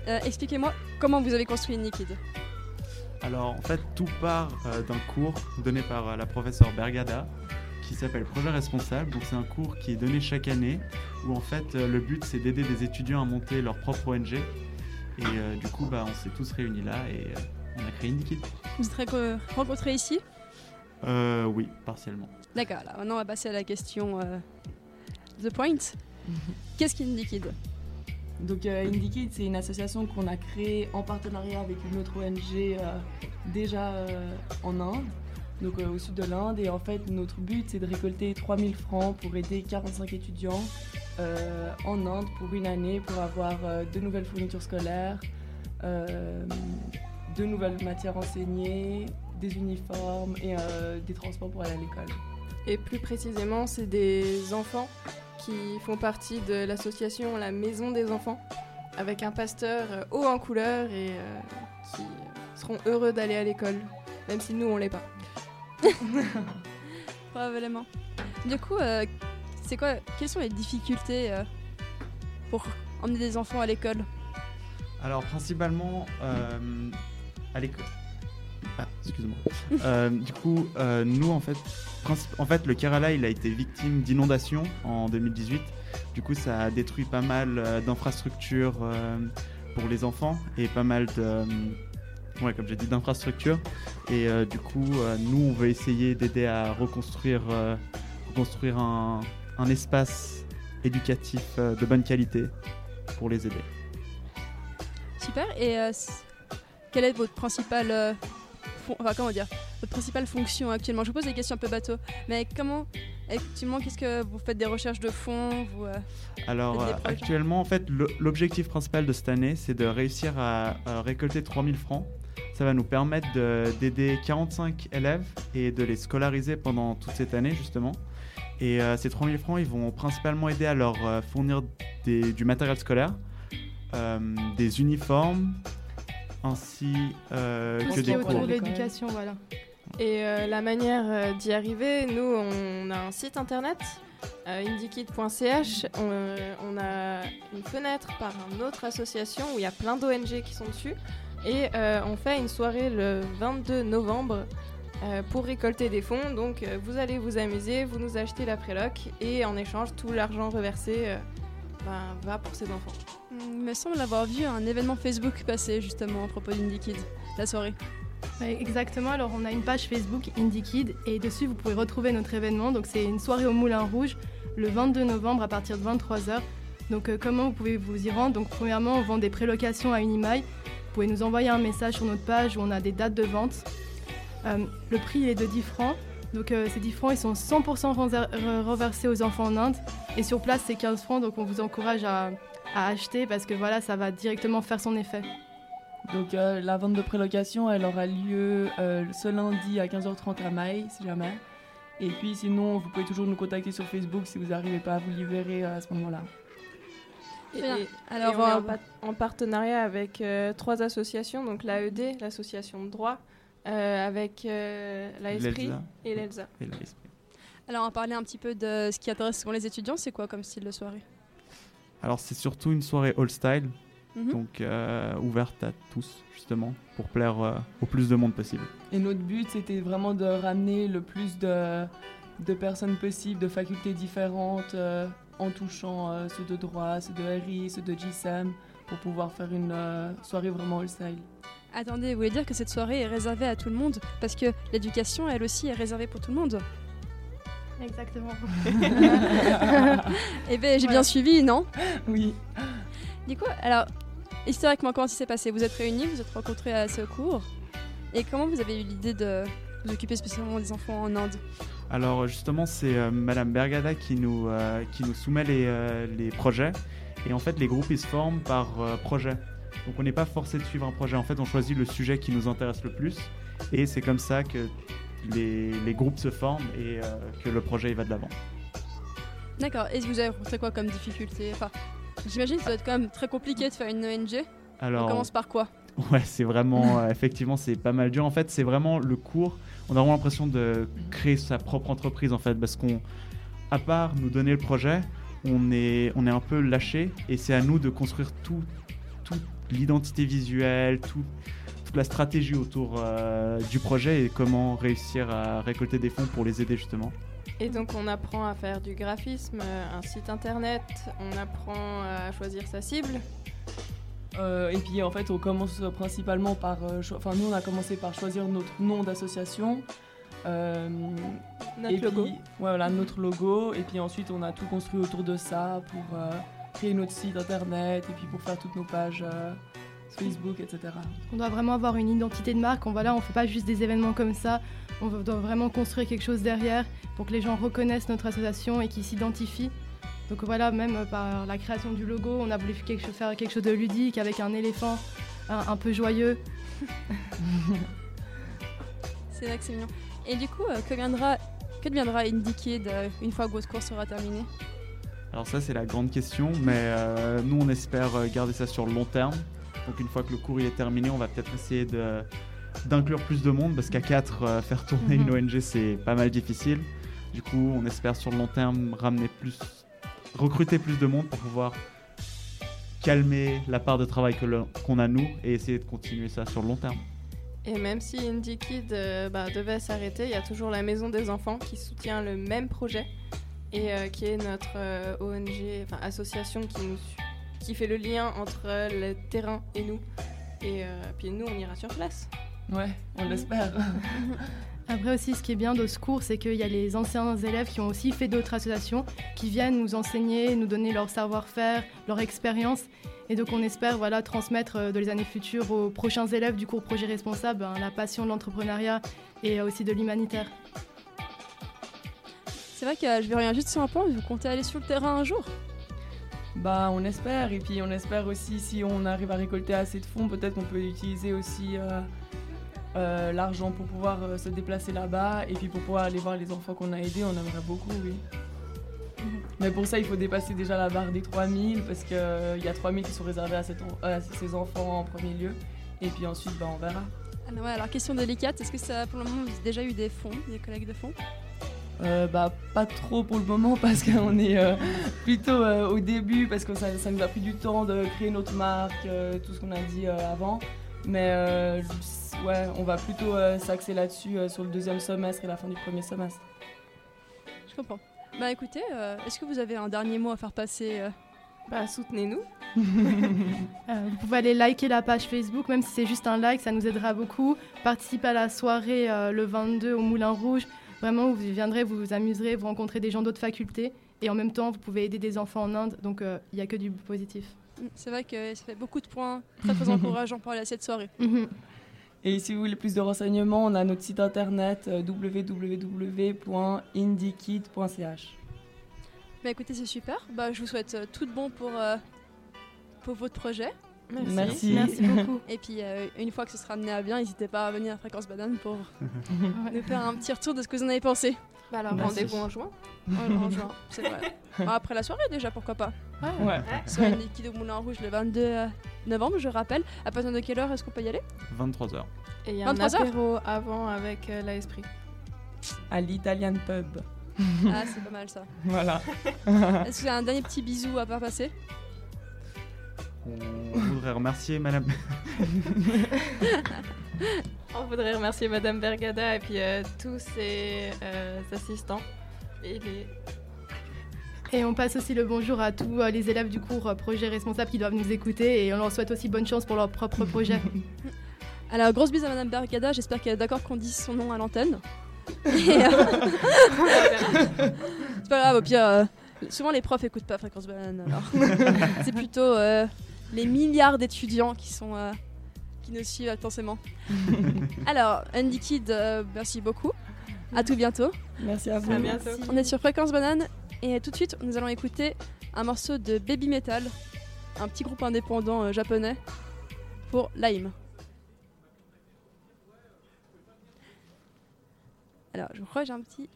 euh, expliquez-moi comment vous avez construit Indie Kid. Alors, en fait, tout part euh, d'un cours donné par euh, la professeure Bergada qui s'appelle Projet Responsable. Donc, c'est un cours qui est donné chaque année où, en fait, euh, le but, c'est d'aider des étudiants à monter leur propre ONG. Et euh, du coup, bah, on s'est tous réunis là et euh, on a créé Indie Vous êtes re- rencontrés ici? Euh, oui, partiellement. D'accord, alors maintenant on va passer à la question euh, The Point. Qu'est-ce qu'Indie Kid Donc euh, Indie Kid, c'est une association qu'on a créée en partenariat avec une autre ONG euh, déjà euh, en Inde, donc euh, au sud de l'Inde. Et en fait, notre but, c'est de récolter 3000 francs pour aider 45 étudiants en Inde pour une année pour avoir de nouvelles fournitures scolaires, de nouvelles matières enseignées, des uniformes et des transports pour aller à l'école. Et plus précisément, c'est des enfants qui font partie de l'association La Maison des Enfants, avec un pasteur euh, haut en couleur et euh, qui seront heureux d'aller à l'école, même si nous, on l'est pas. Probablement. Du coup, euh, c'est quoi Quelles sont les difficultés euh, pour emmener des enfants à l'école? Alors principalement euh, à l'école. Ah, excuse-moi. Euh, du coup, euh, nous en fait, en fait, le Kerala il a été victime d'inondations en 2018. Du coup, ça a détruit pas mal euh, d'infrastructures pour les enfants et pas mal de, ouais, comme j'ai dit, d'infrastructures. Et du coup, nous, on veut essayer d'aider à reconstruire, un, espace éducatif de bonne qualité pour les aider. Super. Et quelle est votre principale, fon- enfin comment dire, votre principale fonction actuellement Je vous pose des questions un peu bateau, mais comment actuellement Qu'est-ce que vous faites des recherches de fonds vous, euh, Alors euh, actuellement, en fait, l'objectif principal de cette année, c'est de réussir à, à récolter 3000 francs. Ça va nous permettre de- d'aider 45 élèves et de les scolariser pendant toute cette année, justement. Et euh, ces 3000 francs, ils vont principalement aider à leur euh, fournir des- du matériel scolaire, euh, des uniformes, ainsi euh, Tout que ce qui des est autour cours. de l'éducation, voilà. Et euh, la manière euh, d'y arriver, nous, on a un site internet, euh, indiekid.ch. On, euh, on a une fenêtre par une autre association où il y a plein d'ONG qui sont dessus. Et euh, on fait une soirée le 22 novembre euh, pour récolter des fonds. Donc euh, vous allez vous amuser, vous nous achetez la préloc et en échange, tout l'argent reversé euh, ben, va pour ces enfants. Il me semble avoir vu un événement Facebook passer justement à propos d'Indie Kid, la soirée. Exactement, alors on a une page Facebook Indie Kid et dessus vous pouvez retrouver notre événement. Donc c'est une soirée au Moulin Rouge le 22 novembre à partir de 23h. Donc euh, comment vous pouvez vous y rendre? Donc premièrement on vend des prélocations à Unimail. Vous pouvez nous envoyer un message sur notre page où on a des dates de vente. Euh, le prix est de 10 francs. Donc euh, ces 10 francs ils sont 100% renver- re- reversés aux enfants en Inde. Et sur place c'est 15 francs donc on vous encourage à, à acheter parce que voilà ça va directement faire son effet. Donc euh, la vente de prélocation, elle aura lieu euh, ce lundi à 15h30 à Maille, si jamais. Et puis sinon, vous pouvez toujours nous contacter sur Facebook si vous n'arrivez pas à vous libérer euh, à ce moment-là. Et, Alors, et on est en, pa- en partenariat avec euh, trois associations, donc l'AED, l'association de droit, euh, avec euh, L'ELSA. et l'ELSA. Alors on va parler un petit peu de ce qui intéresse souvent les étudiants. C'est quoi comme style de soirée? Alors c'est surtout une soirée all style, Mhm. donc euh, ouverte à tous, justement, pour plaire euh, au plus de monde possible. Et notre but, c'était vraiment de ramener le plus de, de personnes possibles, de facultés différentes, euh, en touchant euh, ceux de droit, ceux de RI, ceux de GSAM, pour pouvoir faire une euh, soirée vraiment all style. Attendez, vous voulez dire que cette soirée est réservée à tout le monde? Parce que l'éducation, elle aussi, est réservée pour tout le monde Exactement. Eh ben, j'ai bien suivi, non? Oui. Du coup, alors, historiquement, comment ça s'est passé? Vous êtes réunis, vous êtes rencontrés à ce cours. Et comment vous avez eu l'idée de vous occuper spécialement des enfants en Inde? Alors justement, c'est euh, Madame Bergada qui nous, euh, qui nous soumet les, euh, les projets. Et en fait, les groupes, ils se forment par euh, projet. Donc on n'est pas forcé de suivre un projet. En fait, on choisit le sujet qui nous intéresse le plus. Et c'est comme ça que les, les groupes se forment et euh, que le projet va de l'avant. D'accord. Et vous avez rencontré quoi comme difficulté? Enfin, j'imagine que ça doit être quand même très compliqué de faire une ONG. Alors, On commence par quoi? Ouais, c'est vraiment, euh, effectivement, c'est pas mal dur. En fait, c'est vraiment le cours. On a vraiment l'impression de créer sa propre entreprise, en fait, parce qu'on, à part nous donner le projet, on est, on est un peu lâché, et c'est à nous de construire tout, toute l'identité visuelle, tout, toute la stratégie autour euh, du projet et comment réussir à récolter des fonds pour les aider justement. Et donc on apprend à faire du graphisme, euh, un site internet, on apprend à choisir sa cible. Euh, et puis en fait, on commence principalement par. euh, Enfin, nous, on a commencé par choisir notre nom d'association. Euh, Notre et logo. puis- ouais, voilà, notre logo. Et puis ensuite, on a tout construit autour de ça pour euh, créer notre site internet et puis pour faire toutes nos pages euh, Facebook, etc. On doit vraiment avoir une identité de marque. On voilà, on fait pas juste des événements comme ça. On doit vraiment construire quelque chose derrière pour que les gens reconnaissent notre association et qu'ils s'identifient. Donc voilà, même euh, par la création du logo, on a voulu quelque chose- faire quelque chose de ludique avec un éléphant un, un peu joyeux. C'est vrai que c'est mignon. Et du coup, euh, que, viendra, que deviendra Indie Kid euh, une fois que votre cours sera terminé Alors ça c'est la grande question, mais euh, nous on espère garder ça sur le long terme. Donc une fois que le cours il est terminé, on va peut-être essayer de d'inclure plus de monde parce qu'à 4 faire tourner une ONG c'est pas mal difficile. Du coup, on espère sur le long terme ramener plus recruter plus de monde pour pouvoir calmer la part de travail que le- qu'on a nous et essayer de continuer ça sur le long terme. Et même si Indie Kid euh, bah, devait s'arrêter, il y a toujours la Maison des Enfants qui soutient le même projet et euh, qui est notre euh, ONG, enfin association qui, nous, su- qui fait le lien entre euh, le terrain et nous. Et euh, puis nous, on ira sur place. Ouais, on l'espère. Après aussi, ce qui est bien de ce cours, c'est qu'il y a les anciens élèves qui ont aussi fait d'autres associations, qui viennent nous enseigner, nous donner leur savoir-faire, leur expérience. Et donc on espère voilà, transmettre euh, dans les années futures aux prochains élèves du cours Projet Responsable hein, la passion de l'entrepreneuriat et euh, aussi de l'humanitaire. C'est vrai que euh, je vais rien juste sur un point, vous comptez aller sur le terrain un jour? Bah, on espère. Et puis, on espère aussi, si on arrive à récolter assez de fonds, peut-être qu'on peut utiliser aussi euh, euh, l'argent pour pouvoir euh, se déplacer là-bas. Et puis, pour pouvoir aller voir les enfants qu'on a aidés, on aimerait beaucoup, oui. Mais pour ça, il faut dépasser déjà la barre des 3000 parce qu'il y a 3000 qui sont réservés à, ces enfants en premier lieu. Et puis ensuite, bah, on verra. Ah, ouais, alors question délicate, est-ce que ça, pour le moment, vous avez déjà eu des fonds, des collègues de fonds? Euh, bah, pas trop pour le moment parce qu'on est euh, plutôt euh, au début parce que ça, ça nous a pris du temps de créer notre marque, euh, tout ce qu'on a dit euh, avant. Mais euh, ouais, on va plutôt euh, s'axer là-dessus euh, sur le deuxième semestre et la fin du premier semestre. Je comprends. Bah écoutez, euh, est-ce que vous avez un dernier mot à faire passer euh? Bah soutenez-nous. Euh, vous pouvez aller liker la page Facebook, même si c'est juste un like, ça nous aidera beaucoup. Participez à la soirée euh, le 22 au Moulin Rouge. Vraiment, vous viendrez, vous vous amuserez, vous rencontrez des gens d'autres facultés. Et en même temps, vous pouvez aider des enfants en Inde. Donc, euh, il n'y a que du positif. Mm, C'est vrai que ça fait beaucoup de points très très encourageants pour aller à cette soirée. Mhm. Et si vous voulez plus de renseignements, on a notre site internet euh, www.indiekid.ch. Bah écoutez, c'est super. Bah je vous souhaite euh, tout de bon pour, euh, pour votre projet. Merci. Merci beaucoup. Et puis euh, une fois que ce sera amené à bien, n'hésitez pas à venir à Fréquence Banane pour nous faire un petit retour de ce que vous en avez pensé. Bah alors rendez-vous en juin. En, juin, c'est vrai. Bon, après la soirée déjà, pourquoi pas. Ouais. Soirée liquide au Moulin Rouge le 22 euh, novembre, je rappelle. À partir de quelle heure est-ce qu'on peut y aller? 23h. Et il y a un 23 heures. apéro avant avec euh, la Esprit. À l'Italian Pub. Ah, c'est pas mal ça. Voilà. Est-ce qu'il y a un dernier petit bisou à faire passer? On voudrait remercier Madame. On voudrait remercier Madame Bergada et puis euh, tous ses euh, assistants. Et les... Et on passe aussi le bonjour à tous euh, les élèves du cours euh, Projet Responsable qui doivent nous écouter. Et on leur souhaite aussi bonne chance pour leur propre projet. Alors, grosse bise à Madame Bergada, j'espère qu'elle est d'accord qu'on dise son nom à l'antenne. Euh, c'est pas grave, au pire, euh, souvent les profs écoutent pas Fréquence Banane. Alors. c'est plutôt euh, les milliards d'étudiants qui sont euh, qui nous suivent attentivement. alors, Andy Kid, euh, merci beaucoup. À tout bientôt. Merci à vous. À bientôt. On est sur Fréquence Banane et tout de suite, nous allons écouter un morceau de Baby Metal, un petit groupe indépendant euh, japonais, pour Lime. Alors, je crois que j'ai un petit.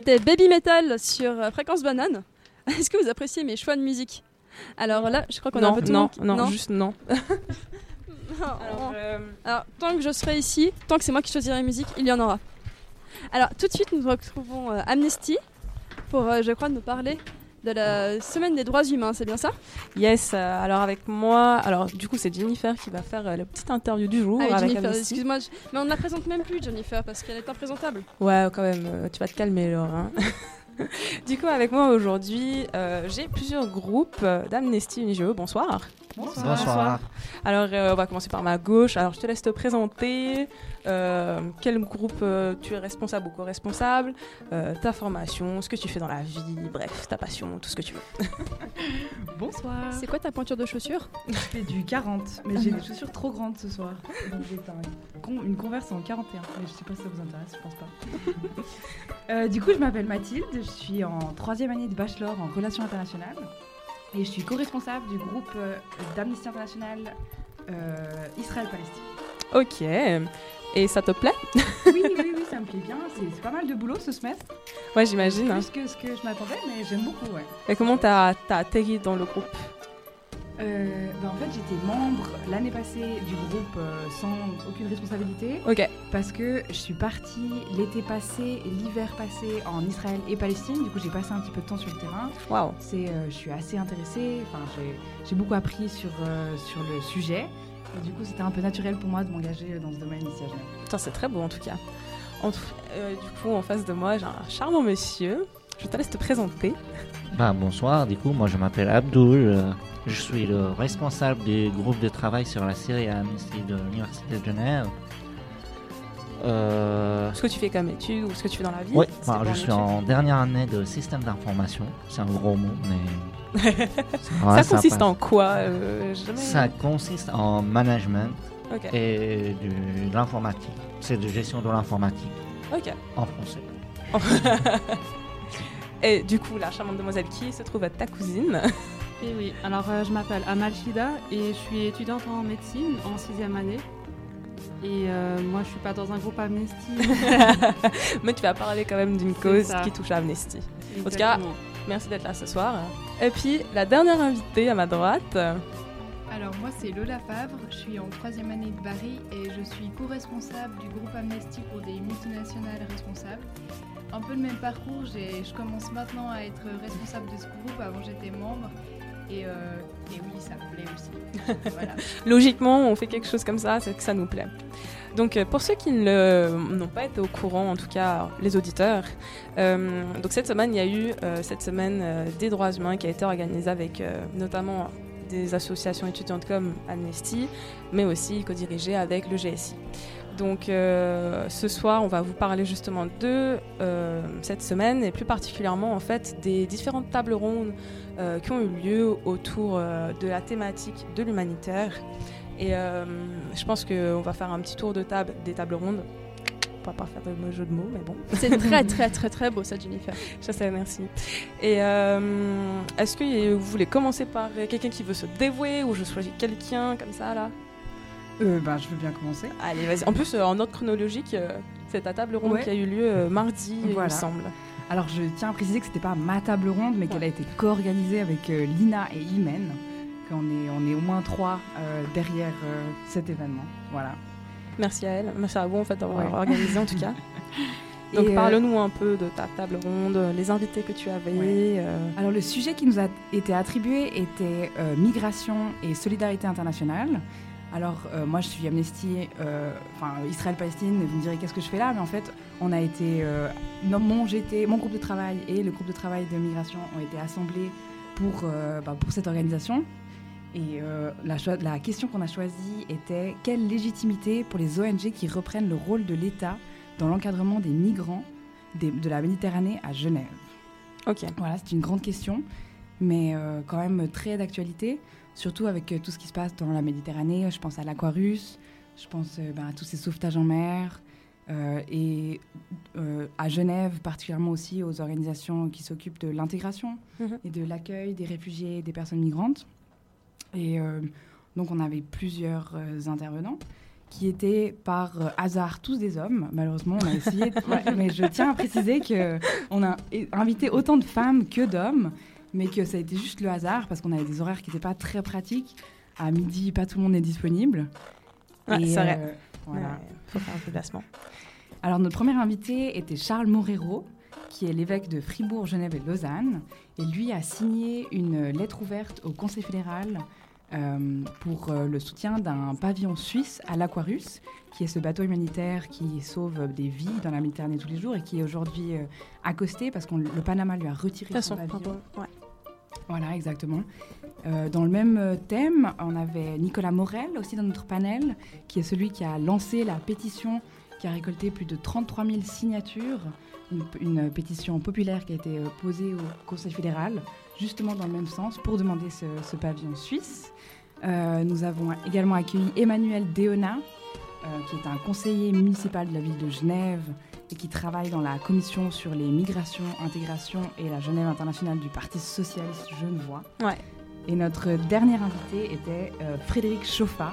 C'était Baby Metal sur euh, Fréquence Banane. Est-ce que vous appréciez mes choix de musique? Alors là, je crois qu'on a un Non, peu tout non, non, juste non. Alors, Alors, tant que je serai ici, tant que c'est moi qui choisirai la musique, il y en aura. Alors, tout de suite, nous retrouvons euh, Amnesty pour, euh, je crois, nous parler de la semaine des droits humains, c'est bien ça? Yes, euh, alors avec moi, alors du coup c'est Jennifer qui va faire euh, la petite interview du jour Ah oui, avec Jennifer, excuse-moi, je- mais on ne la présente même plus, Jennifer, parce qu'elle est imprésentable. Ouais, quand même, euh, tu vas te calmer, Laure. hein. du coup, avec moi aujourd'hui, euh, j'ai plusieurs groupes d'Amnesty Unigeo. Bonsoir. Bonsoir. Bonsoir. Alors, euh, on va commencer par ma gauche. Alors, je te laisse te présenter. Euh, quel groupe euh, tu es responsable ou co-responsable, euh, ta formation, ce que tu fais dans la vie, bref, ta passion, tout ce que tu veux. Bonsoir. C'est quoi ta pointure de chaussures Je fais du 40, mais j'ai des chaussures trop grandes ce soir. Donc j'ai un con- une converse en 41, mais je sais pas si ça vous intéresse, je pense pas. Euh, du coup, je m'appelle Mathilde, je suis en troisième année de bachelor en relations internationales et je suis co-responsable du groupe d'Amnesty International euh, Israël-Palestine. Ok. Et ça te plaît? Oui, oui, oui, ça me plaît bien. C'est pas mal de boulot ce semestre. Ouais, j'imagine. hein. Plus que ce que je m'attendais, mais j'aime beaucoup, ouais. Et comment t'as as atterri dans le groupe? Euh, bah, en fait, j'étais membre l'année passée du groupe euh, sans aucune responsabilité. Ok. Parce que je suis partie l'été passé l'hiver passé en Israël et Palestine. Du coup, j'ai passé un petit peu de temps sur le terrain. Waouh. C'est, euh, je suis assez intéressée. Enfin, j'ai- j'ai beaucoup appris sur, euh, sur le sujet. Et du coup, c'était un peu naturel pour moi de m'engager dans ce domaine ici à Genève. Putain, c'est très beau en tout cas. En tout- euh, du coup, en face de moi, j'ai un charmant monsieur. Je te laisse te présenter. Bah, bonsoir, du coup, moi je m'appelle Abdul. euh, Je suis le responsable du groupe de travail sur la Syrie à Amnesty de l'Université de Genève. Euh, Ce que tu fais comme étude ou ce que tu fais dans la vie Oui, pas je suis en dernière année de système d'information. C'est un gros mot, mais. Ça consiste en quoi euh, jamais- Ça consiste en management et de l'informatique. C'est de gestion de l'informatique Ok. en français. Et du coup, la charmante demoiselle qui se trouve à ta cousine. Et oui, alors euh, je m'appelle Amal Shida et je suis étudiante en médecine en sixième année. Et euh, moi, je suis pas dans un groupe Amnesty. Mais tu vas parler quand même d'une cause ça. qui touche à Amnesty. En tout cas. Merci d'être là ce soir. Et puis, la dernière invitée à ma droite. Alors moi c'est Lola Favre, je suis en troisième année de Paris et je suis co-responsable du groupe Amnesty pour des multinationales responsables. Un peu le même parcours, je commence maintenant à être responsable de ce groupe, avant j'étais membre et, euh, et oui ça me plaît aussi. voilà. Logiquement, on fait quelque chose comme ça, c'est que ça nous plaît. Donc, euh, pour ceux qui n'ont pas été au courant, en tout cas les auditeurs, euh, donc cette semaine, il y a eu euh, cette semaine des droits humains qui a été organisée avec notamment des associations étudiantes comme Amnesty, mais aussi co-dirigée avec le GSI. Donc ce soir, on va vous parler justement de cette semaine et plus particulièrement en fait des différentes tables rondes qui ont eu lieu autour de la thématique de l'humanitaire. Et euh, je pense qu'on va faire un petit tour de table des tables rondes. On va pas faire de jeu de mots, mais bon. C'est très très très très beau ça, Jennifer. Je sais, merci. Et euh, est-ce que vous voulez commencer par quelqu'un qui veut se dévouer ou je choisis quelqu'un comme ça là? Euh, bah, je veux bien commencer. Allez, vas-y. En plus, euh, en ordre chronologique, c'est ta table ronde Ouais. qui a eu lieu mardi, il me semble. Alors je tiens à préciser que c'était pas ma table ronde, mais qu'elle a été co-organisée avec euh, Lina et Imen. Qu'on est, on est au moins trois euh, derrière euh, cet événement. Voilà. Merci à elle, merci à vous en fait d'avoir Ouais. organisé en tout cas. Donc euh, parle-nous un peu de ta table ronde, les invités que tu avais. euh, Alors le sujet qui nous a été attribué était euh, migration et solidarité internationale. Alors moi je suis Amnesty, enfin Israël-Palestine, vous me direz qu'est-ce que je fais là, mais en fait on a été, non, mon GT, mon groupe de travail et le groupe de travail de migration ont été assemblés pour, bah, pour cette organisation. Et euh, la, question qu'on a choisie était quelle légitimité pour les ONG qui reprennent le rôle de l'État dans l'encadrement des migrants des- de la Méditerranée à Genève? Ok. Voilà, c'est une grande question, mais euh, quand même très d'actualité, surtout avec euh, tout ce qui se passe dans la Méditerranée. Je pense à l'Aquarius, je pense ben, à tous ces sauvetages en mer, et à Genève particulièrement aussi aux organisations qui s'occupent de l'intégration Mhm. et de l'accueil des réfugiés et des personnes migrantes. Et euh, donc on avait plusieurs euh, intervenants qui étaient par euh, hasard tous des hommes. Malheureusement, on a essayé, de- ouais, mais je tiens à préciser que on a invité autant de femmes que d'hommes, mais que ça a été juste le hasard parce qu'on avait des horaires qui n'étaient pas très pratiques. À midi, pas tout le monde est disponible. Ouais, c'est vrai. euh, voilà. Ouais, faut faire un peu de placement. Alors notre premier invité était Charles Morero, qui est l'évêque de Fribourg, Genève et Lausanne. Et lui a signé une lettre ouverte au Conseil fédéral euh, pour euh, le soutien d'un pavillon suisse à l'Aquarius, qui est ce bateau humanitaire qui sauve des vies dans la Méditerranée tous les jours et qui est aujourd'hui euh, accosté parce que le Panama lui a retiré son pavillon. ouais. Voilà, exactement. Euh, dans le même thème, on avait Nicolas Morel aussi dans notre panel, qui est celui qui a lancé la pétition qui a récolté plus de 33 000 signatures, une, une pétition populaire qui a été posée au Conseil fédéral, justement dans le même sens, pour demander ce, ce pavillon suisse. Euh, nous avons également accueilli Emmanuel Deona, euh, qui est un conseiller municipal de la ville de Genève et qui travaille dans la commission sur les migrations, intégration et la Genève internationale du Parti socialiste genevois. Ouais. Et notre dernier invité était euh, Frédéric Chauffa,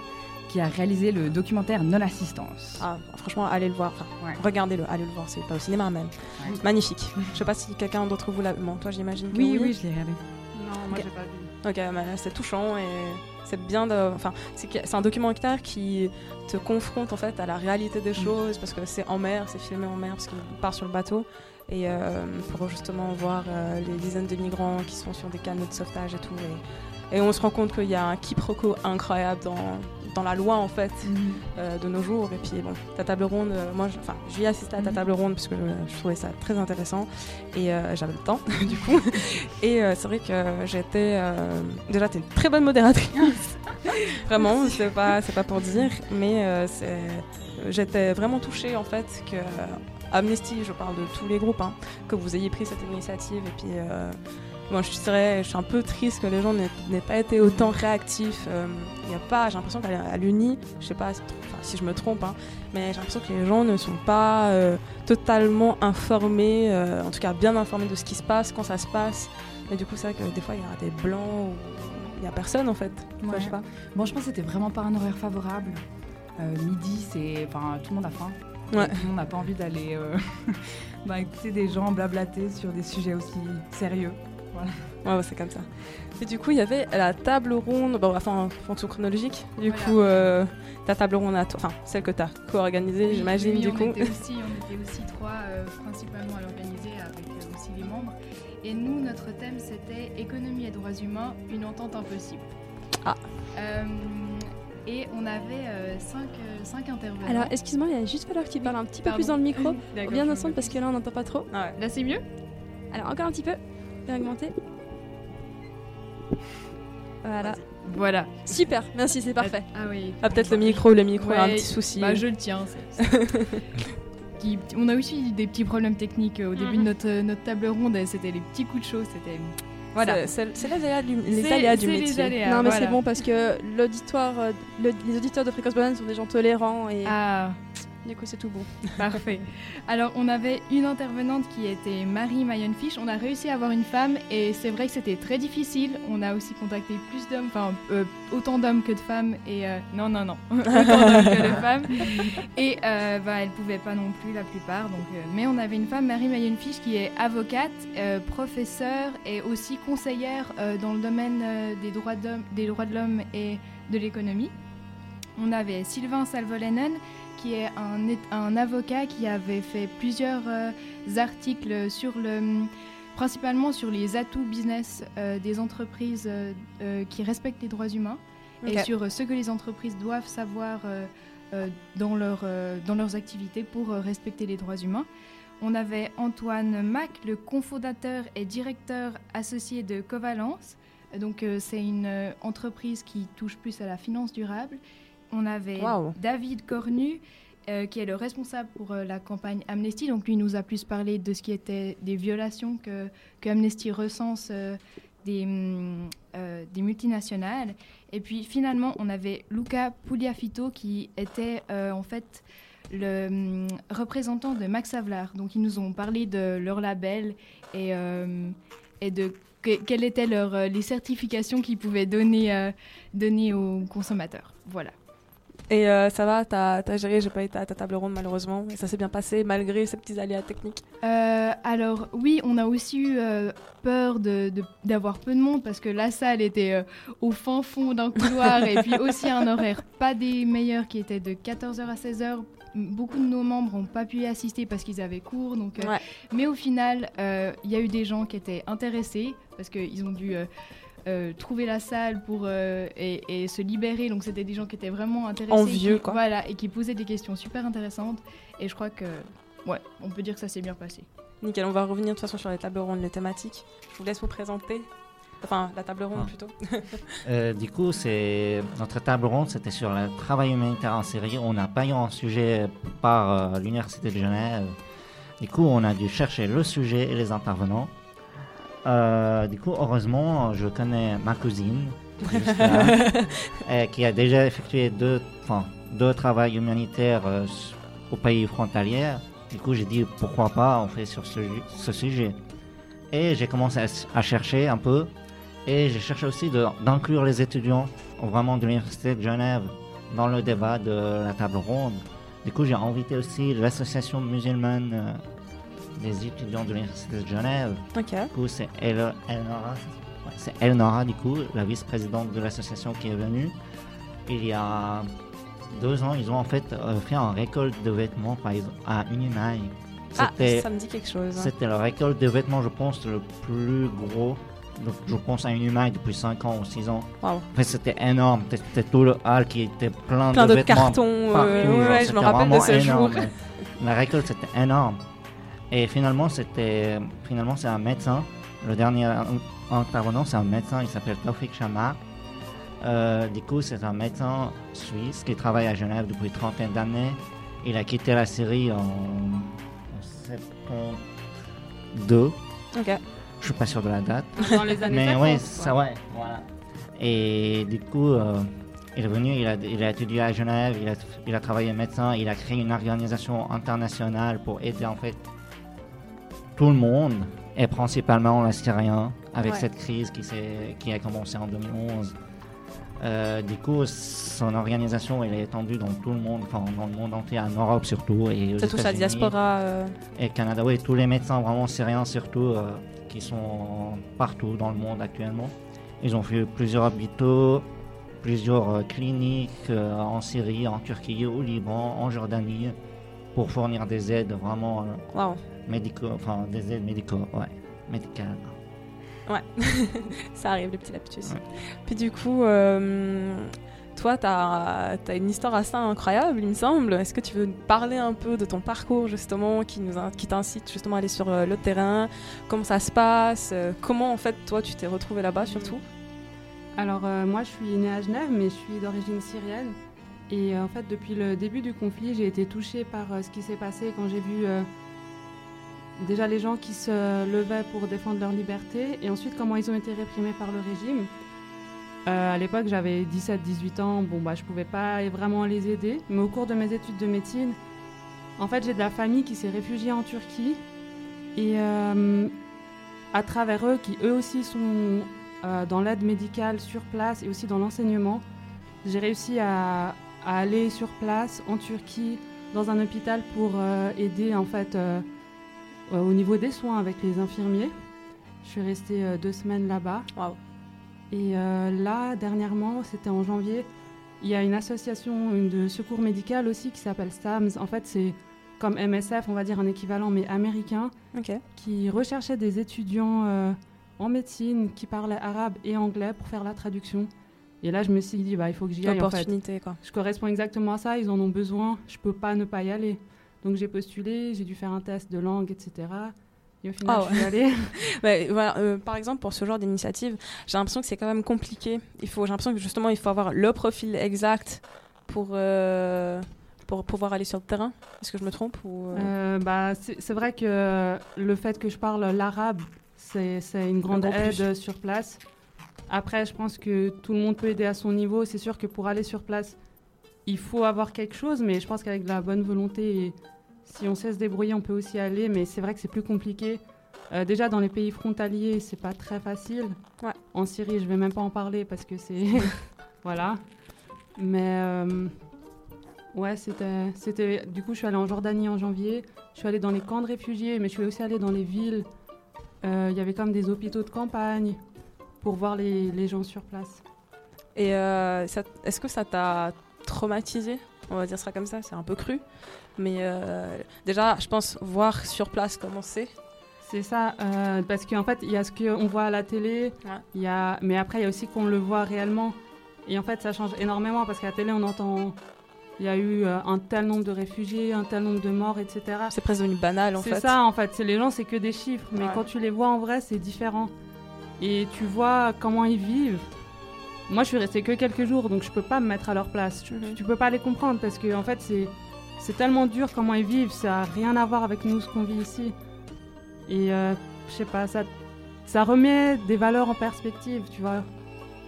qui a réalisé le documentaire Non-assistance. Ah, franchement, allez le voir. Enfin, Regardez-le, allez le voir. C'est pas au cinéma même. Ouais. Magnifique. Je sais pas si quelqu'un d'entre vous l'a. Bon, toi, j'imagine. que Oui, oui, je l'ai regardé. Non, moi Ok. j'ai pas vu. Ok, bah, c'est touchant et c'est bien de. Enfin, c'est un documentaire qui te confronte en fait à la réalité des choses parce que c'est en mer, c'est filmé en mer parce qu'il part sur le bateau et euh, pour justement voir euh, les dizaines de migrants qui sont sur des canaux de sauvetage et tout. Et, et on se rend compte qu'il y a un quiproquo incroyable dans, dans la loi en fait euh, de nos jours. Et puis bon, ta table ronde, euh, moi, je- enfin, j'y ai assisté à ta table ronde parce que euh, je trouvais ça très intéressant. Et euh, j'avais le temps du coup. Et c'est vrai que j'étais déjà t'es une très bonne modératrice, vraiment, c'est pas c'est pas pour dire, mais c'est j'étais vraiment touchée en fait que Amnesty, je parle de tous les groupes, hein, que vous ayez pris cette initiative. Et puis moi je serais, je suis un peu triste que les gens n'aient pas été autant réactifs. euh, Il y a pas, j'ai l'impression qu'à l'Uni, je sais pas si, enfin, je me trompe, hein, mais j'ai l'impression que les gens ne sont pas euh, totalement informés, euh, en tout cas bien informés de ce qui se passe, quand ça se passe. Et du coup, c'est vrai que des fois, il y a des blancs où il n'y a personne en fait. Enfin, Ouais. je sais pas. Bon, je pense que c'était vraiment pas un horaire favorable. Euh, midi, c'est. Enfin, tout le monde a faim. Ouais. Tout le monde n'a pas envie d'aller euh, bah, écouter des gens blablater sur des sujets aussi sérieux. Voilà. Ouais, ouais, c'est comme ça. Et du coup, il y avait la table ronde, bon, enfin, en fonction chronologique. Du Voilà. coup, euh, ta table ronde, à toi- enfin, celle que tu as co-organisée, Oui, j'imagine, oui, du on coup. Était aussi, on était aussi trois, euh, principalement à l'organiser, avec euh, aussi les membres. Et nous, notre thème, c'était économie et droits humains, une entente impossible. Ah. Euh, et on avait euh, cinq, euh, cinq intervenants. Alors, excuse-moi, il va juste falloir que tu parles un petit peu plus dans le micro. D'accord, Bien ensemble parce que là, on n'entend pas trop. Ah Là, c'est mieux? Alors, encore un petit peu. Augmenter. Voilà. Voilà. Super, merci, c'est parfait. Ah oui. Ah, peut-être le micro, le micro a un petit souci. Bah, je le tiens. c'est- c'est- Qui- on a aussi des petits problèmes techniques euh, au début de notre, notre table ronde. et C'était les petits coups de chaud. C'était. Voilà. C'est- C'est c'est les aléas du, les C'est- aléas du c'est les métier. aléas. non, mais voilà. c'est bon parce que l'auditoire, euh, le- les auditeurs de Fréquence Banane sont des gens tolérants et Ah. Du coup, c'est tout bon. Parfait. Alors, on avait une intervenante qui était Marie Mayonfish. On a réussi à avoir une femme et c'est vrai que c'était très difficile. On a aussi contacté plus d'hommes, enfin, euh, autant d'hommes que de femmes. Et euh, non, non, non, autant d'hommes que de femmes. Et euh, bah, elle pouvait pas non plus la plupart. Donc, euh, mais on avait une femme, Marie Mayonfish, qui est avocate, professeure et aussi conseillère dans le domaine des droits de l'homme et de l'économie. On avait Sylvain Salvolenen, qui est un, avocat qui avait fait plusieurs euh, articles sur le, principalement sur les atouts business euh, des entreprises euh, qui respectent les droits humains et sur ce que les entreprises doivent savoir dans, leur, dans leurs activités pour respecter les droits humains. On avait Antoine Mac, le cofondateur et directeur associé de Covalence. Donc c'est une entreprise qui touche plus à la finance durable. On avait. David Cornu, euh, qui est le responsable pour euh, la campagne Amnesty. Donc lui nous a plus parlé de ce qui était des violations que, que Amnesty recense euh, des, euh, des multinationales. Et puis finalement, on avait Luca Pugliafito qui était en fait le hum, représentant de Max Havelaar. Donc ils nous ont parlé de leur label et, et de que- quelles étaient leurs, les certifications qu'ils pouvaient donner, donner aux consommateurs. Voilà. Et euh, ça va, t'as as géré, j'ai pas été à ta table ronde malheureusement, et ça s'est bien passé malgré ces petits aléas techniques. Euh, alors oui, on a aussi eu euh, peur de- de- d'avoir peu de monde parce que la salle était au fin fond d'un couloir et puis aussi un horaire pas des meilleurs qui était de 14h à 16h. Beaucoup de nos membres n'ont pas pu y assister parce qu'ils avaient cours. Donc, Ouais. Mais au final, il y a eu des gens qui étaient intéressés parce qu'ils ont dû... euh, trouver la salle pour euh, et, et se libérer donc c'était des gens qui étaient vraiment intéressés Envieux, qui- quoi. voilà et qui posaient des questions super intéressantes et je crois que ouais on peut dire que ça s'est bien passé Nickel, on va revenir de toute façon sur les tables rondes, les thématiques. Je vous laisse vous présenter. Enfin, la table ronde Ah. plutôt. Euh, du coup, c'est notre table ronde, c'était sur le travail humanitaire en Syrie. On n'a pas eu un sujet par euh, l'université de Genève. Du coup, on a dû chercher le sujet et les intervenants. Euh, du coup, heureusement, je connais ma cousine, là, qui a déjà effectué deux, enfin, deux travaux humanitaires euh, au pays frontalier. Du coup, j'ai dit pourquoi pas on fait sur ce, sujet. Et j'ai commencé à, à chercher un peu. Et j'ai cherché aussi d'inclure les étudiants vraiment de l'Université de Genève dans le débat de la table ronde. Du coup, j'ai invité aussi l'association musulmane euh, des étudiants de l'Université de Genève. Ok. Du coup, c'est El- Elnora, ouais, c'est Elnora, du coup, la vice-présidente de l'association qui est venue. Il y a deux ans, ils ont en fait euh, fait un récolte de vêtements par exemple, à Unimai. Ah, ça me dit quelque chose. C'était la récolte de vêtements, je pense, le plus gros. Donc, je pense à Unimai depuis 5 ans ou 6 ans. Wow. En fait, c'était énorme. C'était tout le hall qui était plein, Plein de, de vêtements. cartons, euh, ouais, je me rappelle de ce énorme. jour. La récolte, c'était énorme. Et finalement, c'était finalement c'est un médecin. Le dernier intervenant, c'est un médecin. Il s'appelle Taufik Chamar. Euh, du coup, c'est un médecin suisse qui travaille à Genève depuis trentaine d'années. Il a quitté la Syrie en, en 72. Ok. Je suis pas sûr de la date. Dans les années Mais 50, oui, ça ouais, voilà. Et du coup, euh, il est venu, il a, il a étudié à Genève, il a, il a travaillé médecin, il a créé une organisation internationale pour aider en fait tout le monde, et principalement les Syriens, avec Ouais. cette crise qui, s'est- qui a commencé en 2011. Euh, du coup, son organisation elle est étendue dans tout le monde, enfin dans le monde entier, en Europe surtout. Et aux C'est tout ça, États-Unis diaspora. euh, et Canada, oui, tous les médecins vraiment syriens surtout, euh, qui sont partout dans le monde actuellement. Ils ont fait plusieurs hôpitaux, plusieurs euh, cliniques euh, en Syrie, en Turquie, au Liban, en Jordanie, pour fournir des aides vraiment euh, Wow. Médicaux, enfin des aides médicaux, ouais, médicales. Ouais, ça arrive, les petits lapsus. Puis du coup, euh, toi, tu as, une histoire assez incroyable, il me semble. Est-ce que tu veux nous parler un peu de ton parcours, justement, qui, nous in- qui t'incite justement à aller sur euh, le terrain? Comment ça se passe? Euh, Comment, en fait, toi, tu t'es retrouvé là-bas, surtout? Alors euh, moi je suis née à Genève mais je suis d'origine syrienne et euh, en fait depuis le début du conflit j'ai été touchée par euh, ce qui s'est passé quand j'ai vu euh, déjà les gens qui se levaient pour défendre leur liberté et ensuite comment ils ont été réprimés par le régime. Euh, à l'époque j'avais 17-18 ans, bon bah je pouvais pas vraiment les aider mais au cours de mes études de médecine en fait j'ai de la famille qui s'est réfugiée en Turquie et euh, à travers eux, qui eux aussi sont euh, dans l'aide médicale sur place et aussi dans l'enseignement, j'ai réussi à, à aller sur place en Turquie dans un hôpital pour aider en fait au niveau des soins avec les infirmiers. Je suis restée euh, deux semaines là-bas. Et euh, là, dernièrement, c'était en janvier, il y a une association une de secours médical aussi qui s'appelle SAMS. En fait, c'est comme MSF, on va dire un équivalent, mais américain, qui recherchait des étudiants euh, en médecine qui parlaient arabe et anglais pour faire la traduction. Et là, je me suis dit, bah, il faut que j'y aille. en fait. Quoi. Je corresponds exactement à ça, ils en ont besoin, je peux pas ne pas y aller. Donc j'ai postulé, j'ai dû faire un test de langue, etc. Et au final, Ah je suis allée. Ouais, voilà, euh, par exemple, pour ce genre d'initiative, j'ai l'impression que c'est quand même compliqué. Il faut, j'ai l'impression que justement, il faut avoir le profil exact pour, euh, pour pouvoir aller sur le terrain. Est-ce que je me trompe ou, euh, bah, c'est vrai que le fait que je parle l'arabe, c'est c'est une grande plus. aide sur place. Après, je pense que tout le monde peut aider à son niveau. C'est sûr que pour aller sur place, il faut avoir quelque chose, mais je pense qu'avec de la bonne volonté, et si on sait se débrouiller, on peut aussi aller. Mais c'est vrai que c'est plus compliqué. Euh, déjà, dans les pays frontaliers, c'est pas très facile. En Syrie, je vais même pas en parler parce que c'est. voilà. Mais euh, Ouais, c'était, c'était. Du coup, je suis allée en Jordanie en janvier. Je suis allée dans les camps de réfugiés, mais je suis aussi allée dans les villes. Euh, Il y avait comme des hôpitaux de campagne pour voir les, les gens sur place. Et euh, ça- est-ce que ça t'a traumatisé On va dire ça comme ça, c'est un peu cru. Mais euh, déjà, je pense voir sur place comment c'est. C'est ça, euh, parce qu'en fait, il y a ce qu'on voit à la télé, il y a... mais après, il y a aussi qu'on le voit réellement. Et en fait, ça change énormément, parce qu'à la télé, on entend... Il y a eu euh, un tel nombre de réfugiés, un tel nombre de morts, etc. C'est presque devenu banal, en fait. C'est ça, en fait. C'est les gens, c'est que des chiffres. Mais Ouais. quand tu les vois en vrai, c'est différent. Et tu vois comment ils vivent. Moi, je suis restée que quelques jours, donc je peux pas me mettre à leur place. Tu, tu peux pas les comprendre, parce que en fait, c'est... C'est tellement dur comment ils vivent, ça a rien à voir avec nous, ce qu'on vit ici. Et euh, je sais pas, ça, ça remet des valeurs en perspective, tu vois.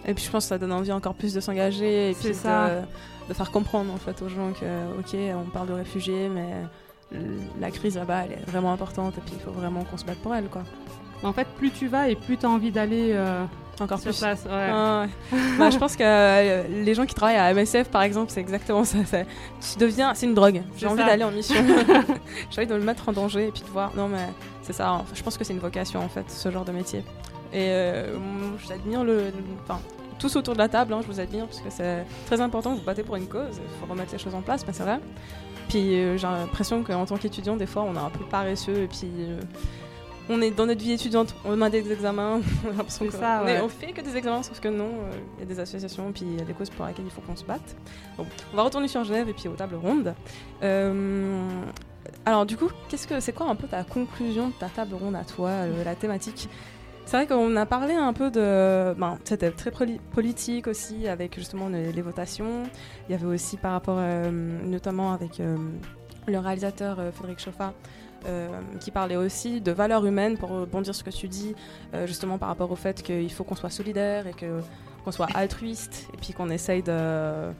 Et puis je pense que ça donne envie encore plus de s'engager et puis ça. De, de faire comprendre en fait aux gens que ok on parle de réfugiés mais la crise là-bas elle est vraiment importante et puis il faut vraiment qu'on se batte pour elle quoi. En fait, plus tu vas et plus tu as envie d'aller euh, Encore sur plus. place. Ouais. Ah ouais. Bah, je pense que euh, les gens qui travaillent à MSF par exemple c'est exactement ça. Tu deviens, c'est une drogue. J'ai envie d'aller en mission. J'ai envie de me mettre en danger et puis de voir. Non mais c'est ça. Enfin, je pense que c'est une vocation en fait ce genre de métier. Et euh, j'admire le, le- enfin tous autour de la table, hein, je vous admire parce que c'est très important. Vous battez pour une cause. Il faut remettre les choses en place, mais c'est vrai. Puis euh, j'ai l'impression qu'en tant qu'étudiant, des fois, on est un peu paresseux et puis. euh, on est dans notre vie étudiante, on a des examens, on a l'impression C'est que- ça, on, est- ouais. on fait que des examens, sauf que non, euh, il y a des associations, puis il y a des causes pour lesquelles il faut qu'on se batte. On va retourner sur Genève et puis aux tables rondes. Euh, alors du coup, qu'est-ce que c'est quoi un peu ta conclusion de ta table ronde à toi, la thématique? C'est vrai qu'on a parlé un peu de. Ben, c'était très poli- politique aussi, avec justement les, les votations. Il y avait aussi par rapport, euh, notamment avec le réalisateur Frédéric Chauffat, euh, qui parlait aussi de valeurs humaines, pour rebondir sur ce que tu dis, euh, justement par rapport au fait qu'il faut qu'on soit solidaire et que, qu'on soit altruiste, et puis qu'on essaye de.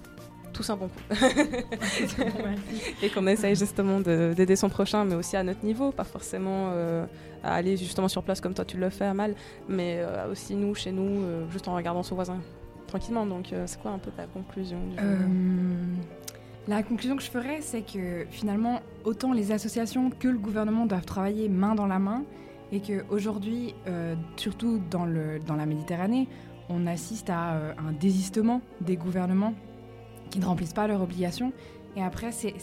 tous un bon coup. et qu'on essaye justement de- d'aider son prochain, mais aussi à notre niveau, pas forcément euh, à aller justement sur place comme toi tu le fais à mal, mais euh, aussi nous, chez nous, euh, juste en regardant son voisin tranquillement. Donc euh, c'est quoi un peu ta conclusion du Euh, la conclusion que je ferais, c'est que finalement, autant les associations que le gouvernement doivent travailler main dans la main, et qu'aujourd'hui, euh, surtout dans, le, dans la Méditerranée, on assiste à euh, un désistement des gouvernements qui ne remplissent pas leurs obligations. Et après, c'est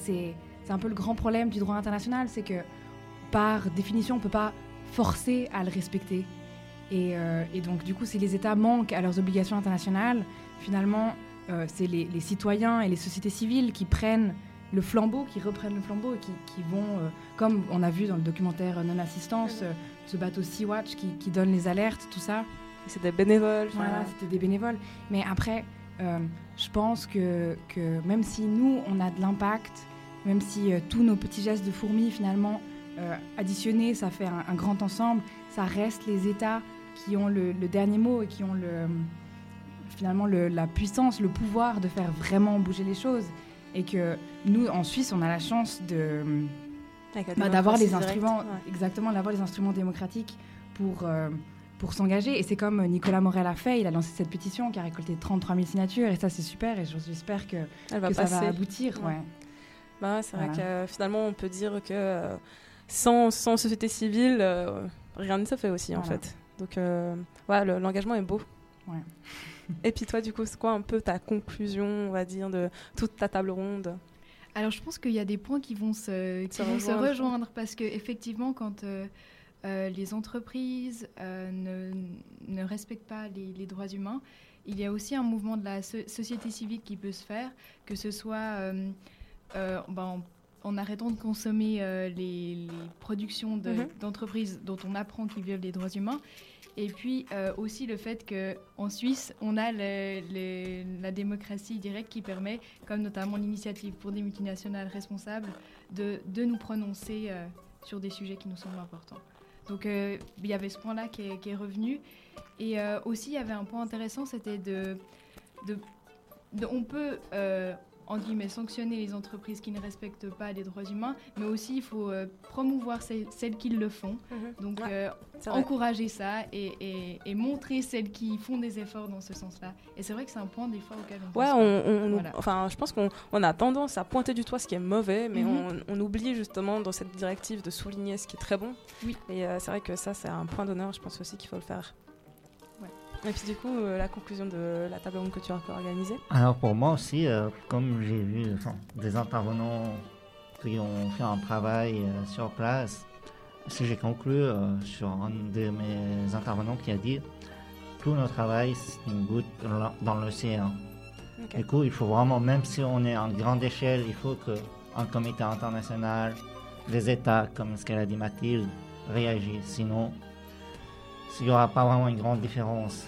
un peu le grand problème du droit international, c'est que par définition, on ne peut pas forcer à le respecter. Et, euh, et donc, du coup, si les États manquent à leurs obligations internationales, finalement, euh, c'est les, les citoyens et les sociétés civiles qui prennent le flambeau, qui reprennent le flambeau et qui, qui vont, euh, comme on a vu dans le documentaire Non-Assistance, euh, ce bateau Sea-Watch qui, qui donne les alertes, tout ça. C'est des bénévoles. Voilà, c'était des bénévoles. Mais après, je pense que, que même si nous, on a de l'impact, même si tous nos petits gestes de fourmi, finalement, additionnés, ça fait un, un grand ensemble, ça reste les États qui ont le, le dernier mot et qui ont le, finalement le- la puissance, le pouvoir de faire vraiment bouger les choses. Et que nous, en Suisse, on a la chance de bah, d'avoir les instruments, ouais. exactement, d'avoir les instruments démocratiques pour, euh, pour s'engager. Et c'est comme Nicolas Morel a fait, il a lancé cette pétition qui a récolté 33 000 signatures, et ça c'est super, et j'espère que, Elle va que ça va aboutir. Ouais. Ouais. Bah c'est vrai que euh, finalement, on peut dire que euh, sans, sans société civile, euh, rien ne se fait aussi en fait. Donc, euh, ouais, le- l'engagement est beau. Ouais. Et puis toi, du coup, c'est quoi un peu ta conclusion, on va dire, de toute ta table ronde? Alors je pense qu'il y a des points qui vont se, qui Se vont se rejoindre. rejoindre parce que effectivement quand euh, euh, les entreprises euh, ne, ne respectent pas les, les droits humains, il y a aussi un mouvement de la so- société civile qui peut se faire, que ce soit ben, en, en arrêtant de consommer les, les productions de- Mhm. d'entreprises dont on apprend qu'ils violent les droits humains. Et puis euh, aussi le fait qu'en Suisse, on a la démocratie directe qui permet, comme notamment l'initiative pour des multinationales responsables, de, nous prononcer euh, sur des sujets qui nous semblent importants. Donc euh, il y avait ce point-là qui est, revenu. Et aussi, il y avait un point intéressant, c'était de, de- On peut... en guillemets, sanctionner les entreprises qui ne respectent pas les droits humains, mais aussi il faut euh, promouvoir celles, celles qui le font. Donc euh, encourager ça et, et- et montrer celles qui font des efforts dans ce sens-là. Et c'est vrai que c'est un point des fois auquel on Ouais, pense on, pas. on- Voilà. enfin, je pense qu'on on a tendance à pointer du doigt ce qui est mauvais, mais Mhm. on, on oublie justement dans cette directive de souligner ce qui est très bon. Oui. Et euh, c'est vrai que ça, c'est un point d'honneur, je pense aussi qu'il faut le faire. Et puis du coup, euh, la conclusion de la table ronde que tu as organisée. Alors pour moi aussi, euh, comme j'ai vu enfin, des intervenants qui ont fait un travail euh, sur place, si j'ai conclu sur un de mes intervenants qui a dit tout notre travail c'est une goutte dans l'océan. Du coup, il faut vraiment, même si on est en grande échelle, il faut qu'un comité international, les États, comme ce qu'elle a dit Mathilde, réagissent. Sinon, il n'y aura pas vraiment une grande différence.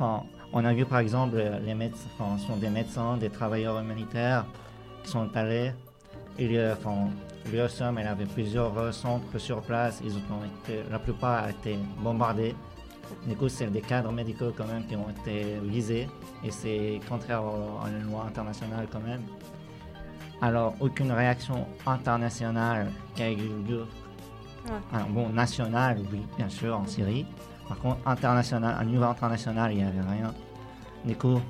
Enfin, on a vu par exemple les médecins, enfin, sont des médecins, des travailleurs humanitaires qui sont allés. Il a, enfin, elle avait plusieurs euh, centres sur place. Ils ont été, la plupart ont été bombardés. Du coup, c'est des cadres médicaux quand même qui ont été visés. Et c'est contraire à la loi internationale quand même. Alors, aucune réaction internationale qui a eu lieu. Alors, bon, nationale, oui, bien sûr, en Syrie. Par contre, international, à niveau international, il n'y avait rien. Du coup,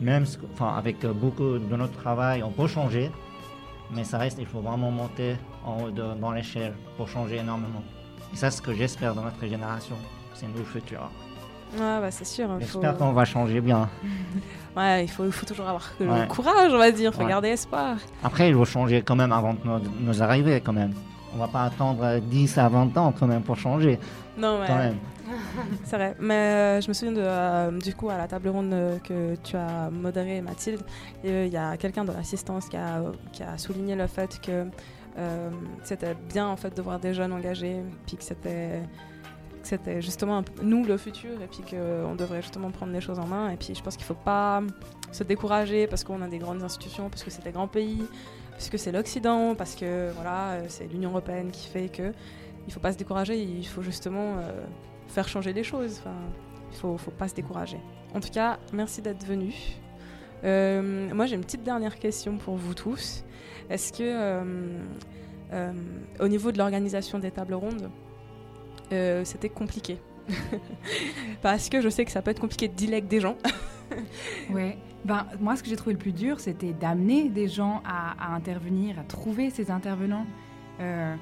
même enfin, avec euh, beaucoup de notre travail, on peut changer. Mais ça reste, il faut vraiment monter en haut de- dans l'échelle pour changer énormément. Et ça, c'est ce que j'espère dans notre génération. C'est nous le futur. Ouais, bah c'est sûr. il faut- J'espère qu'on va changer bien. Ouais, il faut, il faut toujours avoir le Ouais. courage, on va dire. Faut Ouais. garder espoir. Après, il faut changer quand même avant de nos, nos arrivées, quand même. On va pas attendre euh, 10 à 20 ans quand même pour changer. Non, mais Quand même. c'est vrai. Mais euh, je me souviens de, euh, du coup à la table ronde euh, que tu as modérée, Mathilde, euh, il y a quelqu'un de l'assistance qui a, qui a souligné le fait que euh, c'était bien en fait de voir des jeunes engagés, puis que c'était c'était justement nous le futur, et puis qu'on devrait justement prendre les choses en main. Et puis je pense qu'il faut pas se décourager parce qu'on a des grandes institutions, parce que c'est des grands pays, parce que c'est l'Occident, parce que voilà, euh, c'est l'Union européenne qui fait que il faut pas se décourager, il faut justement euh, faire changer les choses. Il faut, faut pas se décourager. En tout cas, merci d'être venu. Euh, moi, j'ai une petite dernière question pour vous tous. Est-ce que, au niveau de l'organisation des tables rondes, c'était compliqué? Parce que je sais que ça peut être compliqué de avec des gens. Ouais. Ben, moi, ce que j'ai trouvé le plus dur, c'était d'amener des gens à, à intervenir, à trouver ces intervenants. Euh,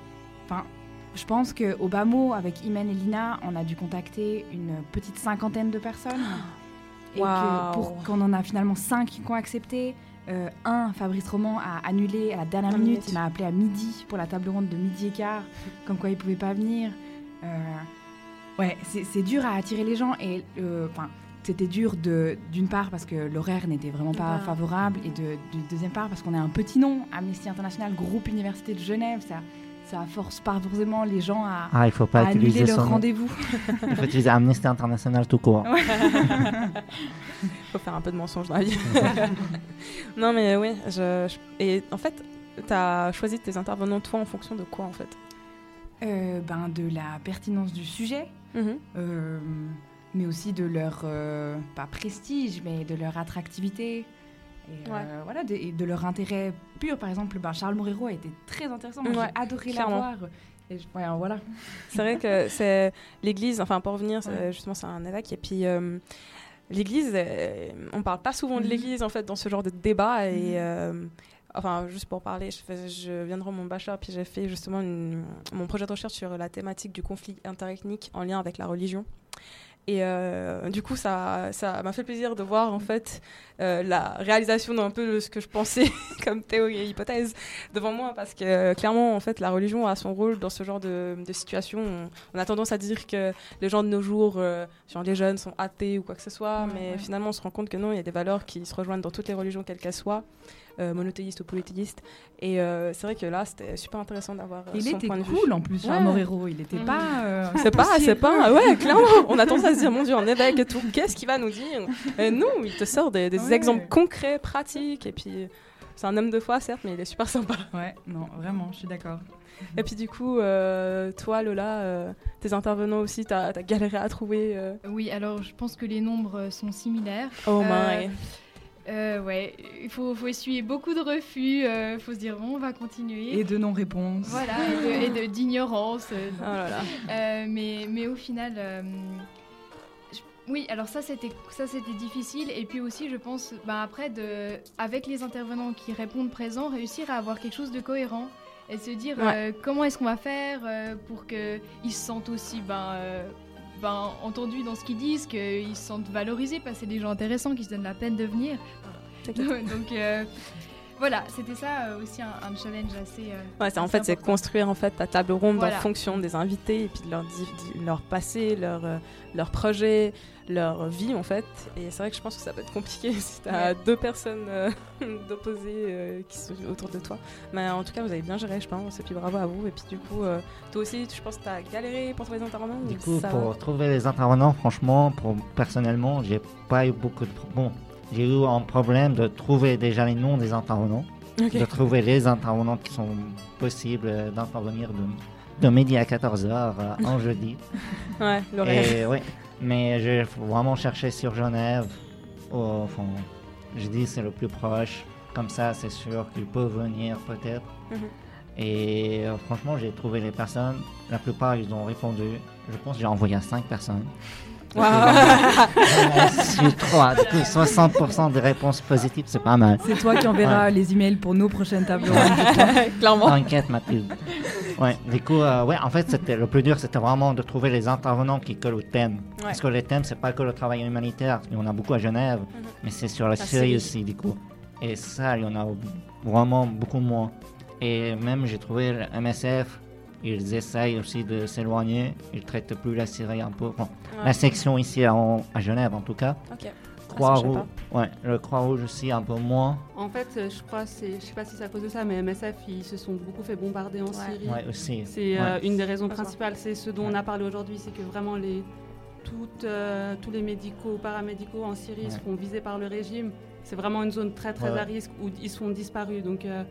Enfin, je pense qu'au bas mot, avec Imen et Lina, on a dû contacter une petite cinquantaine de personnes. Et que pour qu'on en a finalement cinq qui ont accepté. Euh, un, Fabrice Roman a annulé à la dernière minute. minute. Il m'a appelé à midi pour la table ronde de midi et quart, comme quoi il pouvait pas venir. Euh, ouais, c'est dur à attirer les gens et euh, enfin. C'était dur de d'une part parce que l'horaire n'était vraiment pas Ah. favorable et de, de deuxième part parce qu'on est un petit nom, Amnesty International, groupe Université de Genève, ça ça force pas forcément les gens à, Ah, il faut pas à annuler utiliser leur rendez-vous. Il faut utiliser Amnesty International tout court. Ouais. faut faire un peu de mensonge dans la vie. non, mais oui. Je, je- Et en fait, tu as choisi tes intervenants, toi, en fonction de quoi, en fait? Euh, ben, de la pertinence du sujet, Mhm. euh, mais aussi de leur, euh, pas prestige, mais de leur attractivité. Et, euh, voilà, de, et de leur intérêt pur. Par exemple, ben, Charles Morero a été très intéressant. Moi, Ouais, j'ai adoré clairement. la voir. Et je- ouais, voilà. C'est vrai que c'est l'église, enfin pour revenir, justement c'est un évêque et puis euh, l'église, on parle pas souvent de Mhm. l'église en fait dans ce genre de débat et Mhm. enfin juste pour parler, je, fais- je viens de rendre mon bachelor puis j'ai fait justement une- mon projet de recherche sur la thématique du conflit interethnique en lien avec la religion. Et euh, du coup, ça ça m'a fait plaisir de voir en fait euh, la réalisation d'un peu de ce que je pensais comme théorie et hypothèse devant moi, parce que euh, clairement, en fait, la religion a son rôle dans ce genre de, de situation. On, on a tendance à dire que les gens de nos jours, genre les jeunes, sont athées ou quoi que ce soit, Ouais, mais ouais. finalement, on se rend compte que non, il y a des valeurs qui se rejoignent dans toutes les religions, quelles qu'elles soient. Euh, monothéistes ou polythéistes et euh, c'est vrai que là c'était super intéressant d'avoir euh, Il son était point de vue cool en plus, Charles Morero. Il était pas. euh, c'est pas, c'est pas, ouais, clairement. On a tendance à se dire, mon Dieu, en évêque et tout, qu'est-ce qu'il va nous dire? Et non, il te sort des, des Ouais. exemples concrets, pratiques, et puis c'est un homme de foi, certes, mais il est super sympa. Ouais, non, vraiment, je suis d'accord. Et puis du coup, euh, toi, Lola, euh, tes intervenants aussi, t'as as galéré à trouver. euh, Oui, alors je pense que les nombres sont similaires. Oh Euh, my. Euh, ouais, il faut, faut essuyer beaucoup de refus, il faut se dire bon, on va continuer. Et de non-réponse. Voilà, et d'ignorance. euh. Oh là là. Euh, mais, mais au final, euh, je- oui, alors ça c'était ça c'était difficile. Et puis aussi, je pense, ben après, de, avec les intervenants qui répondent présents, réussir à avoir quelque chose de cohérent et se dire Ouais. euh, comment est-ce qu'on va faire euh, pour qu'ils se sentent aussi ben, euh, ben, entendus dans ce qu'ils disent, qu'ils se sentent valorisés parce que c'est des gens intéressants qui se donnent la peine de venir. Donc euh, voilà, c'était ça euh, aussi un, un challenge assez. euh, Ouais, c'est en assez fait c'est construire en fait ta table ronde Voilà. en fonction des invités et puis de leur leur passé, leur euh, leur projet, leur vie en fait. Et c'est vrai que je pense que ça peut être compliqué si tu as Ouais. deux personnes euh, d'opposés euh, qui sont autour de toi. Mais en tout cas, vous avez bien géré, je pense. Et puis bravo à vous. Et puis du coup, euh, toi aussi, je pense que tu as galéré pour trouver des intervenants. Du ou coup, ça pour trouver les intervenants, franchement, pour, personnellement, j'ai pas eu beaucoup de. Bon, j'ai eu un problème de trouver déjà les noms des intervenants, de trouver les intervenants qui sont possibles euh, d'intervenir de, de midi à 14h en jeudi. Ouais. Et ouais, mais j'ai vraiment cherché sur Genève. au- Enfin, je dis c'est le plus proche. Comme ça, c'est sûr qu'ils peuvent venir peut-être. Mhm. Et euh, franchement, j'ai trouvé les personnes. La plupart, ils ont répondu. Je pense que j'ai envoyé à 5 personnes. Coup, 60% des réponses positives, c'est pas mal. C'est toi qui enverras Ouais. les emails pour nos prochaines tables rondes. Clairement. T'inquiète, Mathilde. Ouais, du coup, euh, ouais, en fait, c'était le plus dur, c'était vraiment de trouver les intervenants qui collent au thème. Ouais. Parce que les thèmes, c'est pas que le travail humanitaire, il y en a beaucoup à Genève, mais c'est sur la La Syrie. aussi, du coup. Et ça, il y en a vraiment beaucoup moins. Et même, j'ai trouvé le MSF, ils essayent aussi de s'éloigner, ils traitent plus la Syrie un peu. Bon, Ouais. La section ici à, à Genève, en tout cas. Ok. Ah, ça, Croix-Rouge, je ouais, le Croix-Rouge aussi, un peu moins. En fait, euh, je crois, je sais pas si c'est à cause de ça, mais MSF, ils se sont beaucoup fait bombarder en Syrie. Ouais, aussi. C'est euh, une des raisons principales. C'est ce dont on a parlé aujourd'hui, c'est que vraiment les, toutes, euh, tous les médicaux, paramédicaux en Syrie Ouais. seront visés par le régime. C'est vraiment une zone très très à risque où ils sont disparus. Donc euh,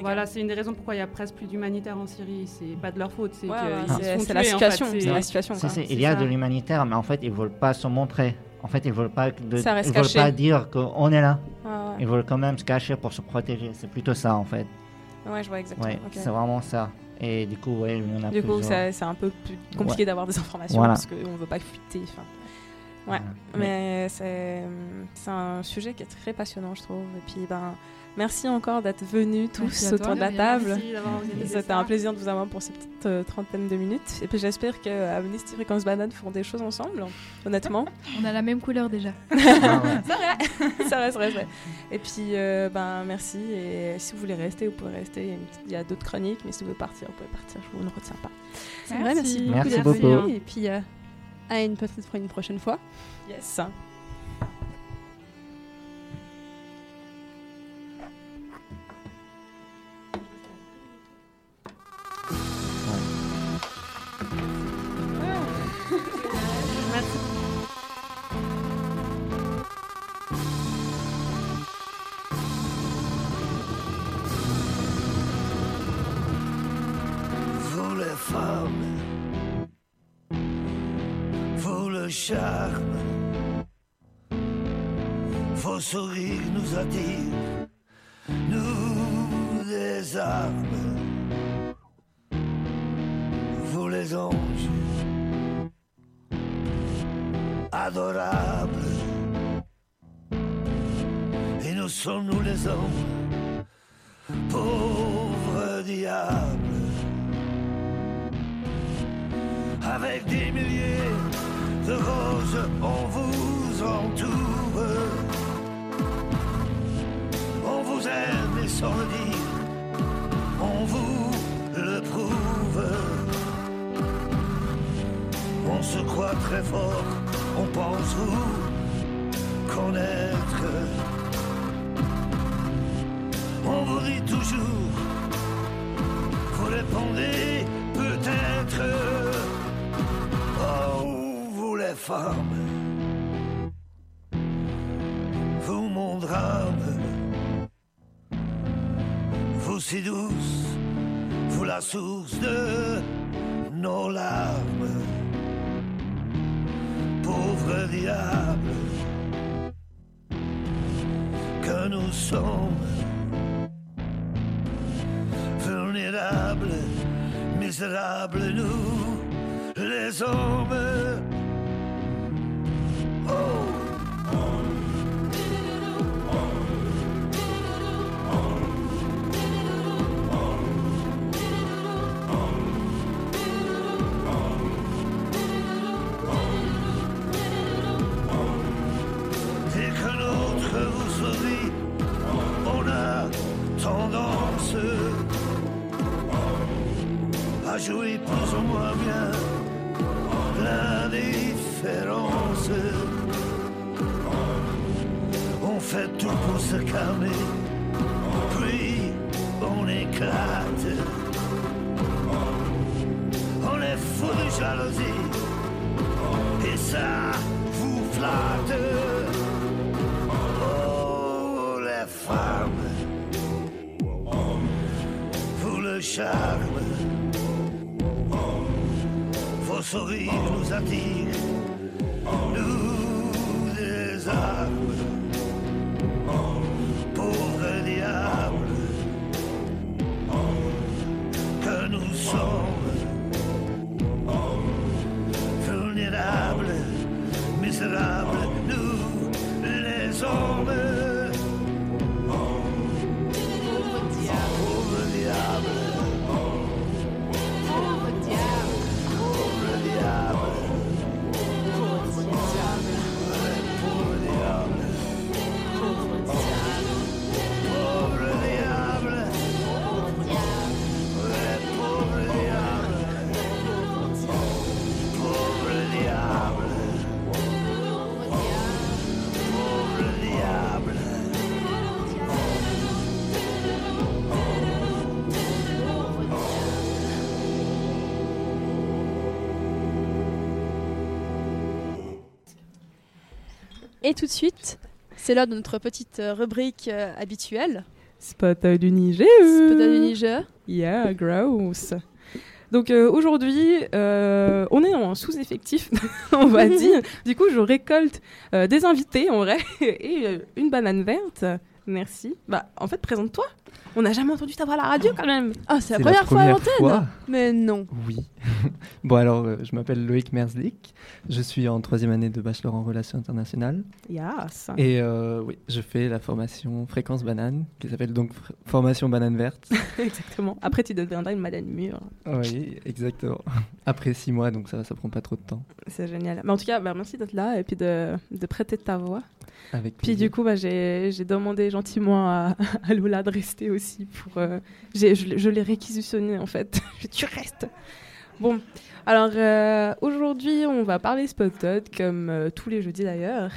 voilà, c'est une des raisons pourquoi il y a presque plus d'humanitaire en Syrie. C'est pas de leur faute, c'est Ouais, c'est- la en situation, fait. la il y a ça. de l'humanitaire, mais en fait, ils veulent pas se montrer. En fait, ils veulent pas, de, Ça reste ils veulent caché. pas dire qu'on est là. Ah ouais. Ils veulent quand même se cacher pour se protéger. C'est plutôt ça, en fait. Ouais, je vois exactement. Ouais, c'est vraiment ça. Et du coup, ouais, il y en a Du coup, c'est un peu plus compliqué Ouais. d'avoir des informations Voilà. parce qu'on veut pas fuiter. enfin. Ouais, mais c'est c'est un sujet qui est très passionnant, je trouve. Et puis, ben, merci encore d'être venus tous autour toi. de la table. merci d'avoir organisé C'était ça. un plaisir de vous avoir pour ces petites euh, trentaines de minutes. Et puis, j'espère que Amnesty Fréquence Banane feront des choses ensemble, honnêtement. On a la même couleur déjà. c'est vrai, c'est vrai, c'est vrai, c'est vrai. Et puis, euh, ben, merci. Et si vous voulez rester, vous pouvez rester. Il y a d'autres chroniques, mais si vous voulez partir, vous pouvez partir. Je vous ne retiens pas. C'est vrai, merci beaucoup Merci beaucoup. venu. Et puis, euh, à une peut-être pour une prochaine fois. Yes. Vos sourires nous attirent, nous les armes, vous les anges, adorables, et nous sommes nous les hommes, pauvres diables? Avec des milliers de roses, on vous entoure. On vous aime et sans le dire, on vous le prouve. On se croit très fort, on pense vous connaître. On vous dit toujours, vous répondez peut-être. Oh, vous les femmes, vous mon si douce, vous la source de nos larmes, pauvre diable, nous sommes vulnérables, misérables, nous, les hommes. À jouer plus ou moins bien l'indifférence. On fait tout pour se calmer, puis on éclate. On est fou de jalousie, et ça vous flatte. Oh, les femmes, vous le charme, vos sourires nous attirent, nous des armes, Et tout de suite, c'est l'heure de notre petite euh, rubrique euh, habituelle. Spot du Niger. Spot du Niger. Yeah, gross. Donc euh, aujourd'hui, euh, on est en sous-effectif, on va dire. Du coup, je récolte des invités en vrai et une banane verte. Merci. Bah, en fait, présente-toi. On n'a jamais entendu ta voix à la radio quand même. Ah, c'est la première, fois à l'antenne. Mais non. Oui. bon, alors, euh, je m'appelle Loïc Merzlik. Je suis en troisième année de bachelor en relations internationales. Yes. Et euh, oui, je fais la formation Fréquence Banane, qui s'appelle donc Fr- Formation Banane Verte. Exactement. Après, tu deviendras une banane mûre. oui, exactement. Après six mois, donc ça, ça prend pas trop de temps. C'est génial. Mais en tout cas, bah, merci d'être là et puis de, de prêter ta voix. Avec Puis du coup, bah, j'ai demandé gentiment à, à Lola de rester aussi pour. euh, je l'ai- je l'ai réquisitionné en fait. Tu restes. Bon, alors euh, aujourd'hui, on va parler Spotted comme euh, tous les jeudis d'ailleurs.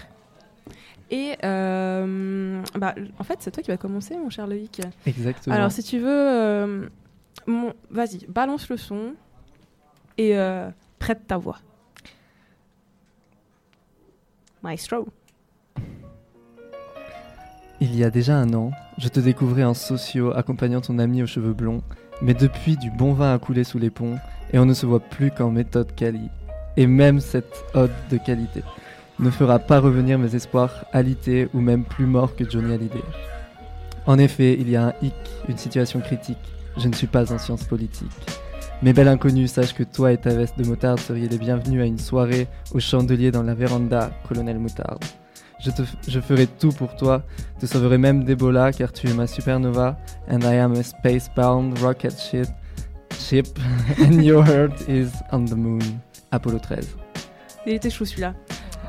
Et bah, en fait, c'est toi qui vas commencer, mon cher Loïc. Exactement. Alors, si tu veux, vas-y, balance le son et prête ta voix. Maestro. Il y a déjà un an, je te découvrais en socio accompagnant ton ami aux cheveux blonds, mais depuis du bon vin a coulé sous les ponts et on ne se voit plus qu'en méthode Cali. Et même cette ode de qualité ne fera pas revenir mes espoirs alités ou même plus morts que Johnny Hallyday. En effet, il y a un hic, une situation critique. Je ne suis pas en sciences politiques. Mes belles inconnues, sache que toi et ta veste de moutarde seriez les bienvenus à une soirée au chandelier dans la véranda, colonel Moutarde. Je, te, je ferai tout pour toi, te sauverai même d'Ebola car tu es ma supernova and I am a spacebound rocket ship, ship and your heart is on the moon. Apollo 13. Il était chou celui-là.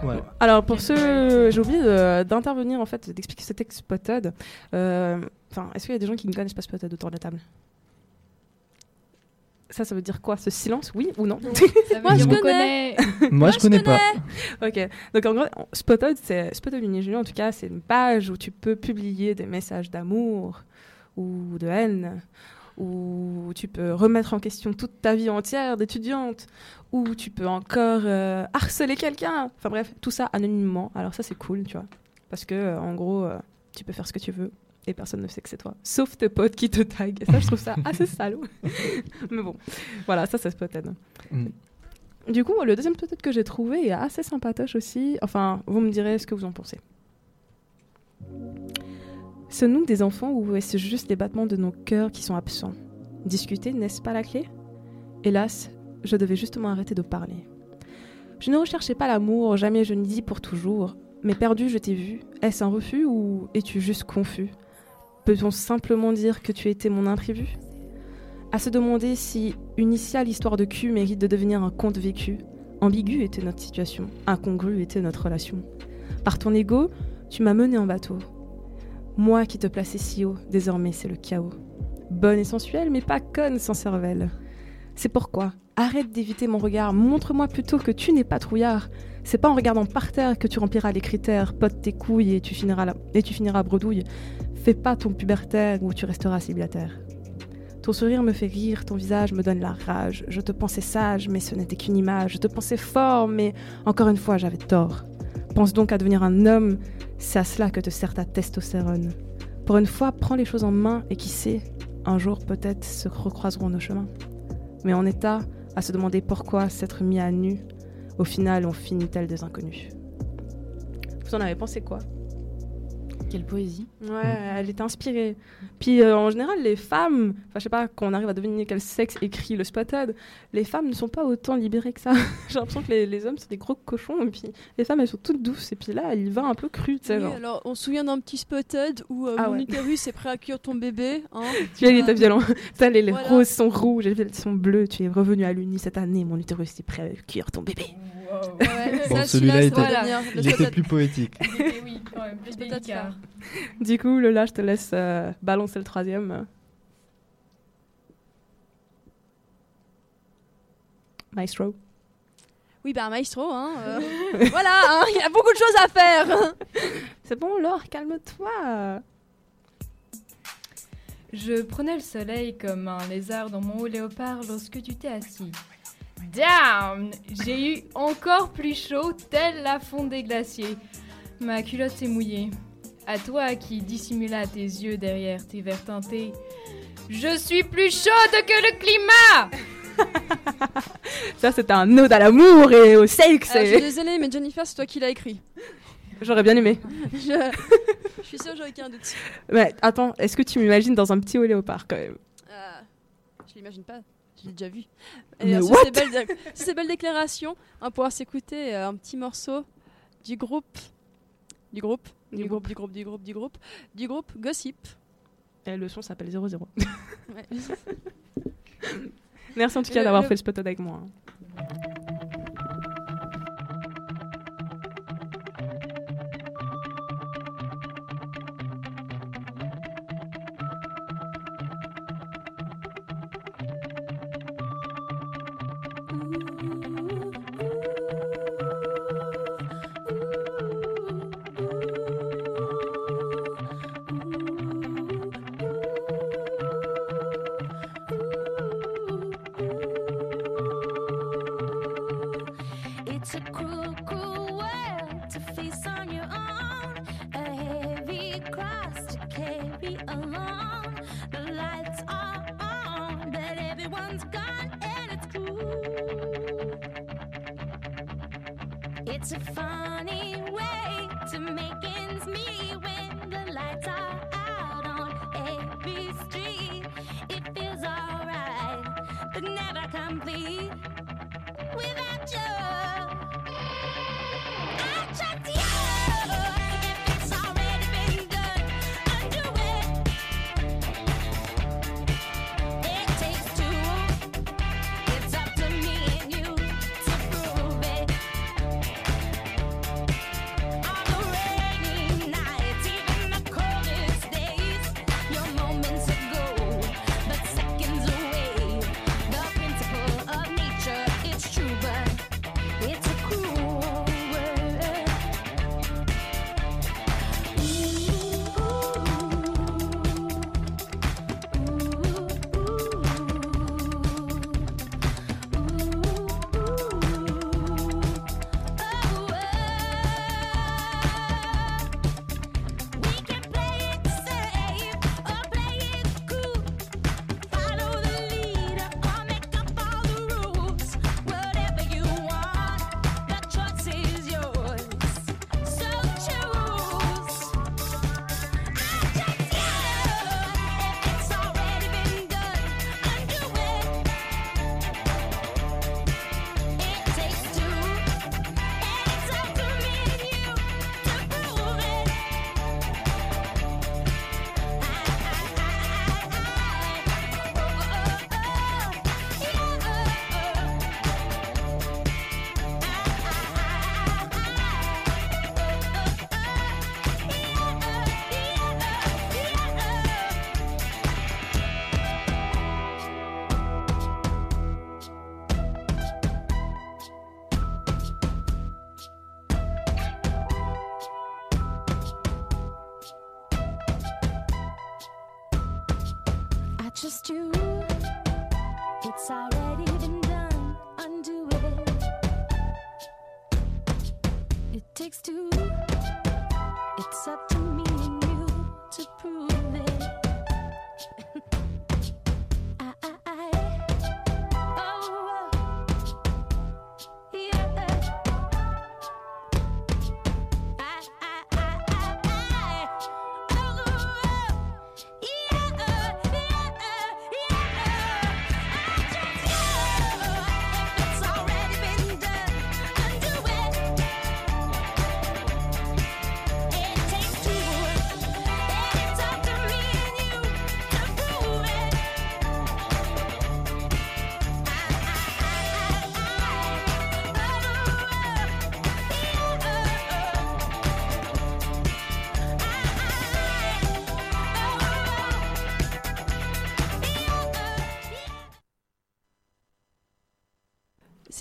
Ouais. Alors pour ceux, j'ai oublié d'intervenir en fait, d'expliquer ce texte Spotted. Euh, est-ce qu'il y a des gens qui ne connaissent pas Spotted autour de la table? Ça, ça veut dire quoi Ce silence, oui ou non? Moi, je on connais. connais. Moi, je connais pas. ok, donc en gros, Spotted, c'est Spotted Unigénie, en tout cas, c'est une page où tu peux publier des messages d'amour ou de haine, où tu peux remettre en question toute ta vie entière d'étudiante, où tu peux encore euh, harceler quelqu'un. Enfin bref, tout ça anonymement. Alors ça, c'est cool, tu vois. Parce que, euh, en gros, euh, tu peux faire ce que tu veux et personne ne sait que c'est toi. Sauf tes potes qui te taguent. Et ça, je trouve ça assez salaud. Mais bon, voilà, ça, c'est Spotted. Mm. Du coup, le deuxième Spotted que j'ai trouvé est assez sympatoche aussi. Enfin, vous me direz ce que vous en pensez. Sommes-nous des enfants ou est-ce juste les battements de nos cœurs qui sont absents? Discuter, n'est-ce pas la clé? Hélas, je devais justement arrêter de parler. Je ne recherchais pas l'amour, jamais je ne dis pour toujours. Mais perdu, je t'ai vu. Est-ce un refus ou es-tu juste confus? Peut-on simplement dire que tu étais mon imprévu? À se demander si initiale histoire de cul mérite de devenir un conte vécu. Ambiguë était notre situation, incongrue était notre relation. Par ton ego, tu m'as mené en bateau. Moi qui te plaçais si haut, désormais c'est le chaos. Bonne et sensuelle, mais pas conne sans cervelle. C'est pourquoi, arrête d'éviter mon regard, montre-moi plutôt que tu n'es pas trouillard. C'est pas en regardant par terre que tu rempliras les critères, pote tes couilles et tu finiras, et tu finiras bredouille. Fais pas ton pubertaire ou tu resteras célibataire. Ton sourire me fait rire, ton visage me donne la rage. Je te pensais sage, mais ce n'était qu'une image. Je te pensais fort, mais encore une fois, j'avais tort. Pense donc à devenir un homme, c'est à cela que te sert ta testostérone. Pour une fois, prends les choses en main et qui sait, un jour peut-être se recroiseront nos chemins. Mais en état à se demander pourquoi s'être mis à nu, au final on finit tel des inconnus? Vous en avez pensé quoi? Quelle poésie. Ouais, elle était inspirée. Puis euh, en général, les femmes, enfin je sais pas, quand on arrive à deviner quel sexe écrit le spotted, les femmes ne sont pas autant libérées que ça. J'ai l'impression que les, les hommes sont des gros cochons et puis les femmes elles sont toutes douces et puis là elle y va un peu crue, tu sais Oui, genre. alors on se souvient d'un petit spotted où euh, Ah mon ouais. utérus est prêt à accueillir ton bébé. Hein. Tu vois, il était violent. Ça, les, les Voilà. roses sont rouges, les violettes sont bleues. Tu es revenu à l'Uni cette année, mon utérus est prêt à cuire ton bébé. Ouais, Bon, celui-là celui-là, était, il était plus poétique. oui, quand même, plus délicat. Du coup, Lola, je te laisse euh, balancer le troisième. Maestro. Oui, bah maestro, hein. euh, voilà, hein, il y a beaucoup de choses à faire. C'est bon, Laure, calme-toi. Je prenais le soleil comme un lézard dans mon haut léopard lorsque tu t'es assis. Damn J'ai eu encore plus chaud, tel la fonte des glaciers. Ma culotte s'est mouillée. À toi qui dissimula tes yeux derrière tes verres teintés. Je suis plus chaude que le climat Ça, c'était un ode à l'amour et au sexe. Euh, je suis désolée, mais Jennifer, c'est toi qui l'as écrit. J'aurais bien aimé. Je, je suis sûre que j'aurais qu'un doute. Mais attends, est-ce que tu m'imagines dans un petit haut léopard quand même? Euh, je l'imagine pas, je l'ai déjà vu. Mais euh, sur what ces belles, sur ces belles déclarations, on va pouvoir s'écouter euh, un petit morceau du groupe. Du groupe, du, Du groupe, du groupe, du groupe, du groupe, du groupe Gossip. Et le son s'appelle 00. Ouais. Merci en tout Et cas d'avoir fait le spot avec moi. It's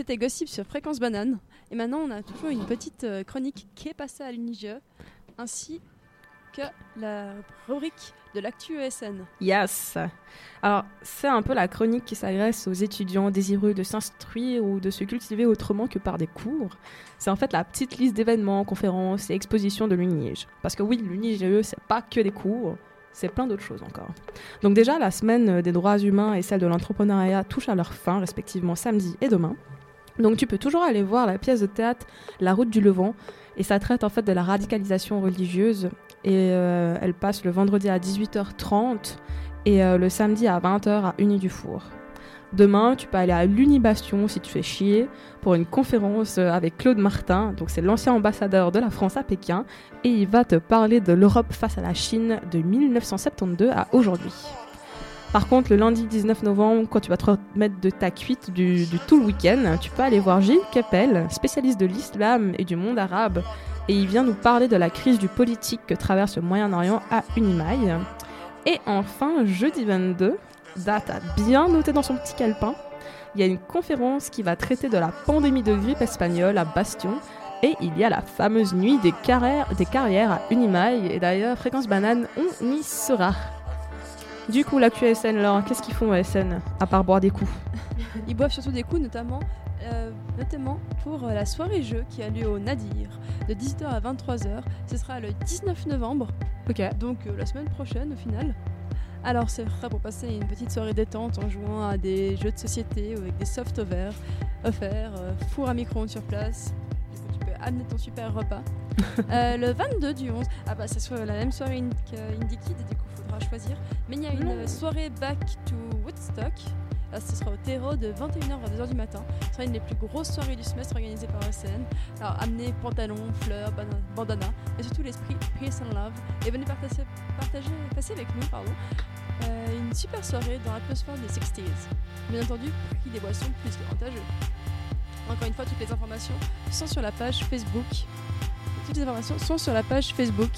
C'était Gossip sur Fréquence Banane. Et maintenant, on a toujours une petite euh, chronique qui est passée à l'UNIGE, ainsi que la rubrique de l'actu ESN. Yes. Alors, c'est un peu la chronique qui s'adresse aux étudiants désireux de s'instruire ou de se cultiver autrement que par des cours. C'est en fait la petite liste d'événements, conférences et expositions de l'UNIGE. Parce que oui, l'UNIGE, c'est pas que des cours, c'est plein d'autres choses encore. Donc déjà, la semaine des droits humains et celle de l'entrepreneuriat touchent à leur fin, respectivement samedi et demain. Donc tu peux toujours aller voir la pièce de théâtre La route du Levant, et ça traite en fait de la radicalisation religieuse, et euh, elle passe le vendredi à 18h30 et euh, le samedi à 20h à Uni du Four. Demain, tu peux aller à l'Unibastion si tu fais chier pour une conférence euh, avec Claude Martin, donc c'est l'ancien ambassadeur de la France à Pékin, et il va te parler de l'Europe face à la Chine de 1972 à aujourd'hui. Par contre, le lundi 19 novembre, quand tu vas te remettre de ta cuite du, tout le week-end, tu peux aller voir Gilles Keppel, spécialiste de l'islam et du monde arabe, et il vient nous parler de la crise du politique que traverse le Moyen-Orient à Unimail. Et enfin, jeudi 22, date à bien noter dans son petit calepin, il y a une conférence qui va traiter de la pandémie de grippe espagnole à Bastion. Et il y a la fameuse nuit des carrières, des carrières à Unimail. Et d'ailleurs, Fréquence Banane, on y sera. Du coup, la QSN, alors, qu'est-ce qu'ils font à SN à part boire des coups Ils boivent surtout des coups, notamment, euh, notamment pour euh, la soirée jeu qui a lieu au Nadir de 18h à 23h. Ce sera le 19 novembre. Ok. Donc euh, la semaine prochaine au final. Alors c'est vrai pour passer une petite soirée détente en jouant à des jeux de société ou avec des soft offerts, offerts euh, four à micro-ondes sur place. Du coup, tu peux amener ton super repas. Euh, le 22 du 11, ah bah c'est soit la même soirée in- qu'Indie Kid, et du coup choisir. Mais il y a une euh, soirée back to Woodstock. Là, ce sera au terreau de 21h à 2h du matin. Ce sera une des plus grosses soirées du semestre organisée par ESN. Alors amenez pantalons, fleurs, bandana et surtout l'esprit Peace and Love. Et venez partager, partager passer avec nous pardon, euh, une super soirée dans l'atmosphère des 60s. Bien entendu, prix des boissons plus avantageux. Encore une fois, toutes les informations sont sur la page Facebook. Toutes les informations sont sur la page Facebook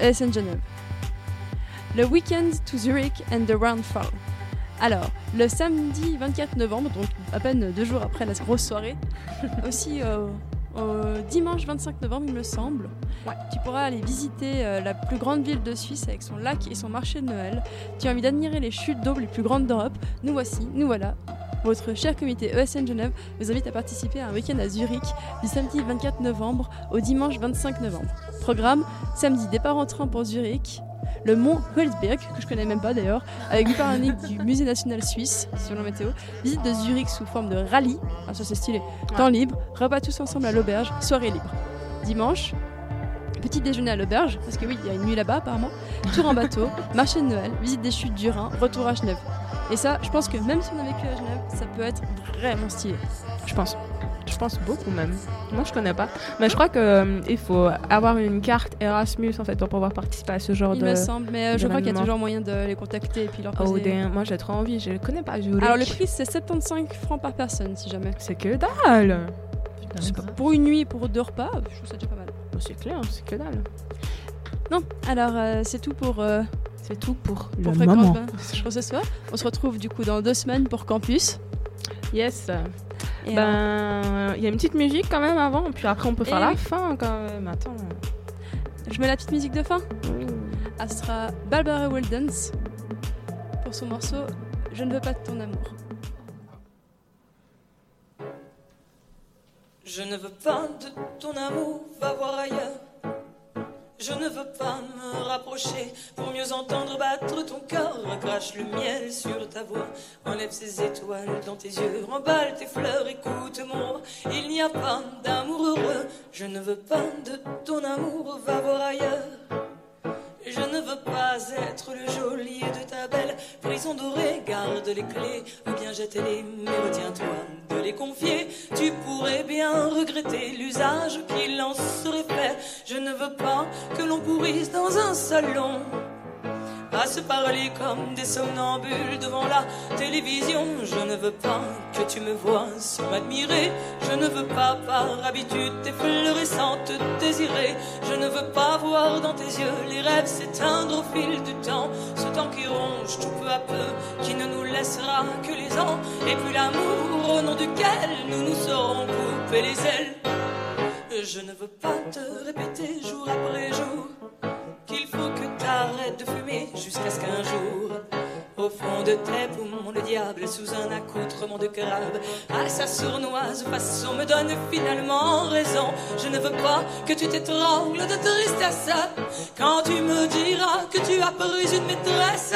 ESN Genève. Le Weekend to Zurich and the Roundfall. Alors, le samedi 24 novembre, donc à peine deux jours après la grosse soirée, aussi euh, au dimanche 25 novembre, il me semble, tu pourras aller visiter euh, la plus grande ville de Suisse avec son lac et son marché de Noël. Tu as envie d'admirer les chutes d'eau les plus grandes d'Europe. Nous voici, nous voilà. Votre cher comité ESN Genève vous invite à participer à un week-end à Zurich du samedi 24 novembre au dimanche 25 novembre. Programme samedi départ en train pour Zurich, le mont Holzberg, que je connais même pas d'ailleurs, avec vue panoramique du musée national suisse, selon la météo, visite de Zurich sous forme de rallye, ah ça c'est stylé, temps libre, repas tous ensemble à l'auberge, soirée libre. Dimanche, petit déjeuner à l'auberge, parce que oui, il y a une nuit là-bas apparemment, tour en bateau, marché de Noël, visite des chutes du Rhin, retour à Genève. Et ça, je pense que même si on a vécu à Genève, ça peut être vraiment stylé. Je pense. Je pense beaucoup même. Moi, je connais pas. Mais je crois qu'il faut avoir une carte Erasmus en fait pour pouvoir participer à ce genre Il de. me semble, mais euh, je crois qu'il y a toujours moyen de les contacter et puis leur Oh, poser. damn. Moi, j'ai trop envie. Je connais pas Zurich. Alors le prix c'est 75 francs par personne si jamais. C'est que dalle. C'est pas- Pour une nuit, pour deux repas, je trouve ça déjà pas mal. C'est clair, c'est que dalle. Non, alors euh, c'est tout pour. euh, c'est tout pour, pour le Fréquence moment. Pour ce soir. On se retrouve du coup dans deux semaines pour Campus. Yes. Et ben, il y a une petite musique quand même avant, puis après on peut faire Eh la oui. fin quand même. Attends. Je mets la petite musique de fin. Ah, ce sera Barbara Wildens pour son morceau Je ne veux pas de ton amour. Je ne veux pas de ton amour, va voir ailleurs. Je ne veux pas me rapprocher pour mieux entendre battre ton cœur. Crache le miel sur ta voix, enlève ces étoiles dans tes yeux, remballe tes fleurs, écoute mon roi. Il n'y a pas d'amour heureux. Je ne veux pas de ton amour, va voir ailleurs. Je ne veux pas être le geôlier de ta belle prison dorée. Garde les clés ou bien jette-les, mais retiens-toi de les confier. Tu pourrais bien regretter l'usage qu'il en serait fait. Je ne veux pas que l'on pourrisse dans un salon. À se parler comme des somnambules devant la télévision. Je ne veux pas que tu me vois sans m'admirer. Je ne veux pas par habitude t'effleurescent te désirer. Je ne veux pas voir dans tes yeux les rêves s'éteindre au fil du temps. Ce temps qui ronge tout peu à peu, qui ne nous laissera que les ans. Et puis l'amour au nom duquel nous nous serons coupés les ailes. Je ne veux pas te répéter jour après jour jusqu'à ce qu'un jour, au fond de tes poumons, le diable sous un accoutrement de crabe, à sa sournoise façon me donne finalement raison. Je ne veux pas que tu t'étrangles de tristesse quand tu me diras que tu as pris une maîtresse.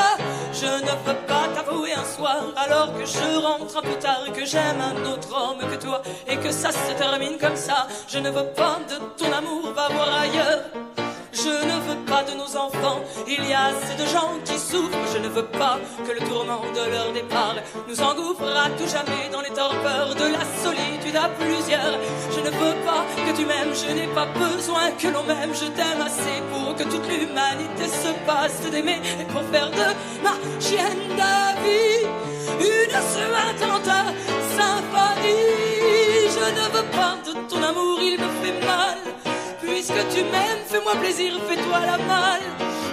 Je ne veux pas t'avouer un soir alors que je rentre peu tard que j'aime un autre homme que toi et que ça se termine comme ça. Je ne veux pas de ton amour, va voir ailleurs. Je ne veux pas de nos enfants, il y a assez de gens qui souffrent. Je ne veux pas que le tourment de leur départ nous engouffre à tout jamais dans les torpeurs de la solitude à plusieurs. Je ne veux pas que tu m'aimes, je n'ai pas besoin que l'on m'aime. Je t'aime assez pour que toute l'humanité se passe d'aimer et pour faire de ma chienne de vie une suintante symphonie. Je ne veux pas de ton amour, il me fait mal. Puisque tu m'aimes, fais-moi plaisir, fais-toi la malle.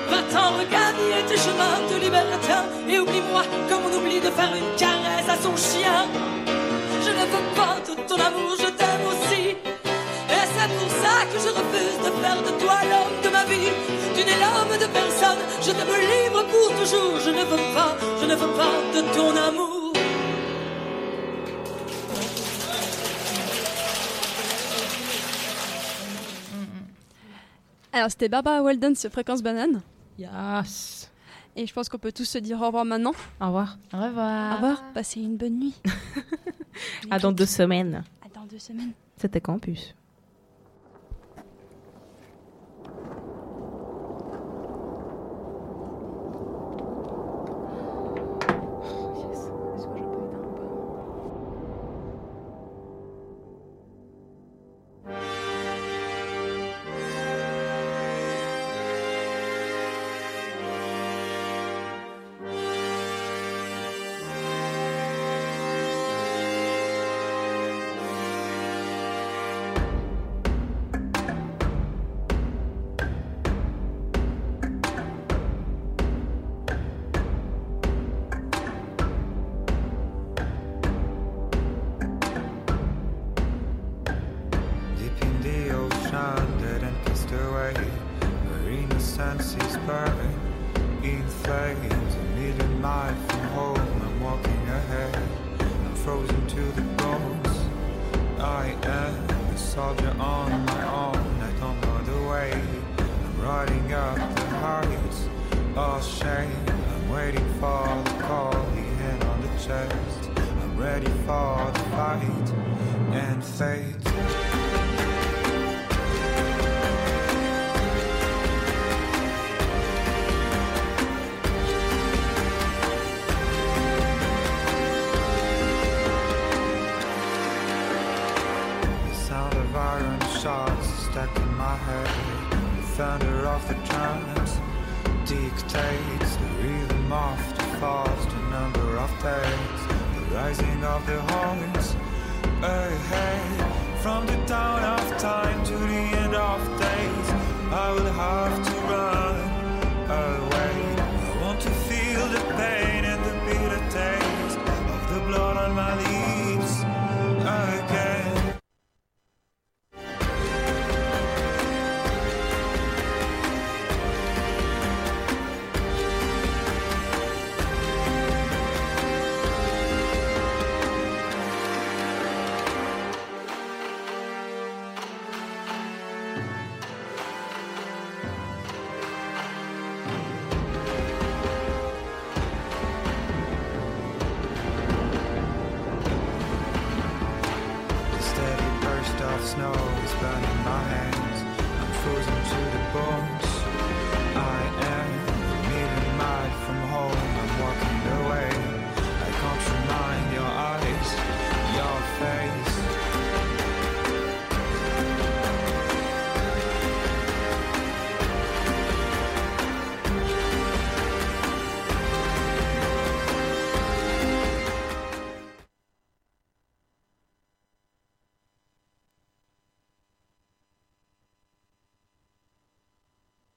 Va-t'en regagner tes chemins de libertin et oublie-moi comme on oublie de faire une caresse à son chien. Je ne veux pas de ton amour, je t'aime aussi. Et c'est pour ça que je refuse de faire de toi l'homme de ma vie. Tu n'es l'homme de personne, je te me livre pour toujours. Je ne veux pas, je ne veux pas de ton amour. Alors, c'était Barbara Walden sur Fréquence Banane. Yes. Et je pense qu'on peut tous se dire au revoir maintenant. Au revoir. Au revoir. Au revoir. Passez une bonne nuit. À dans deux semaines. À dans deux semaines. C'était campus.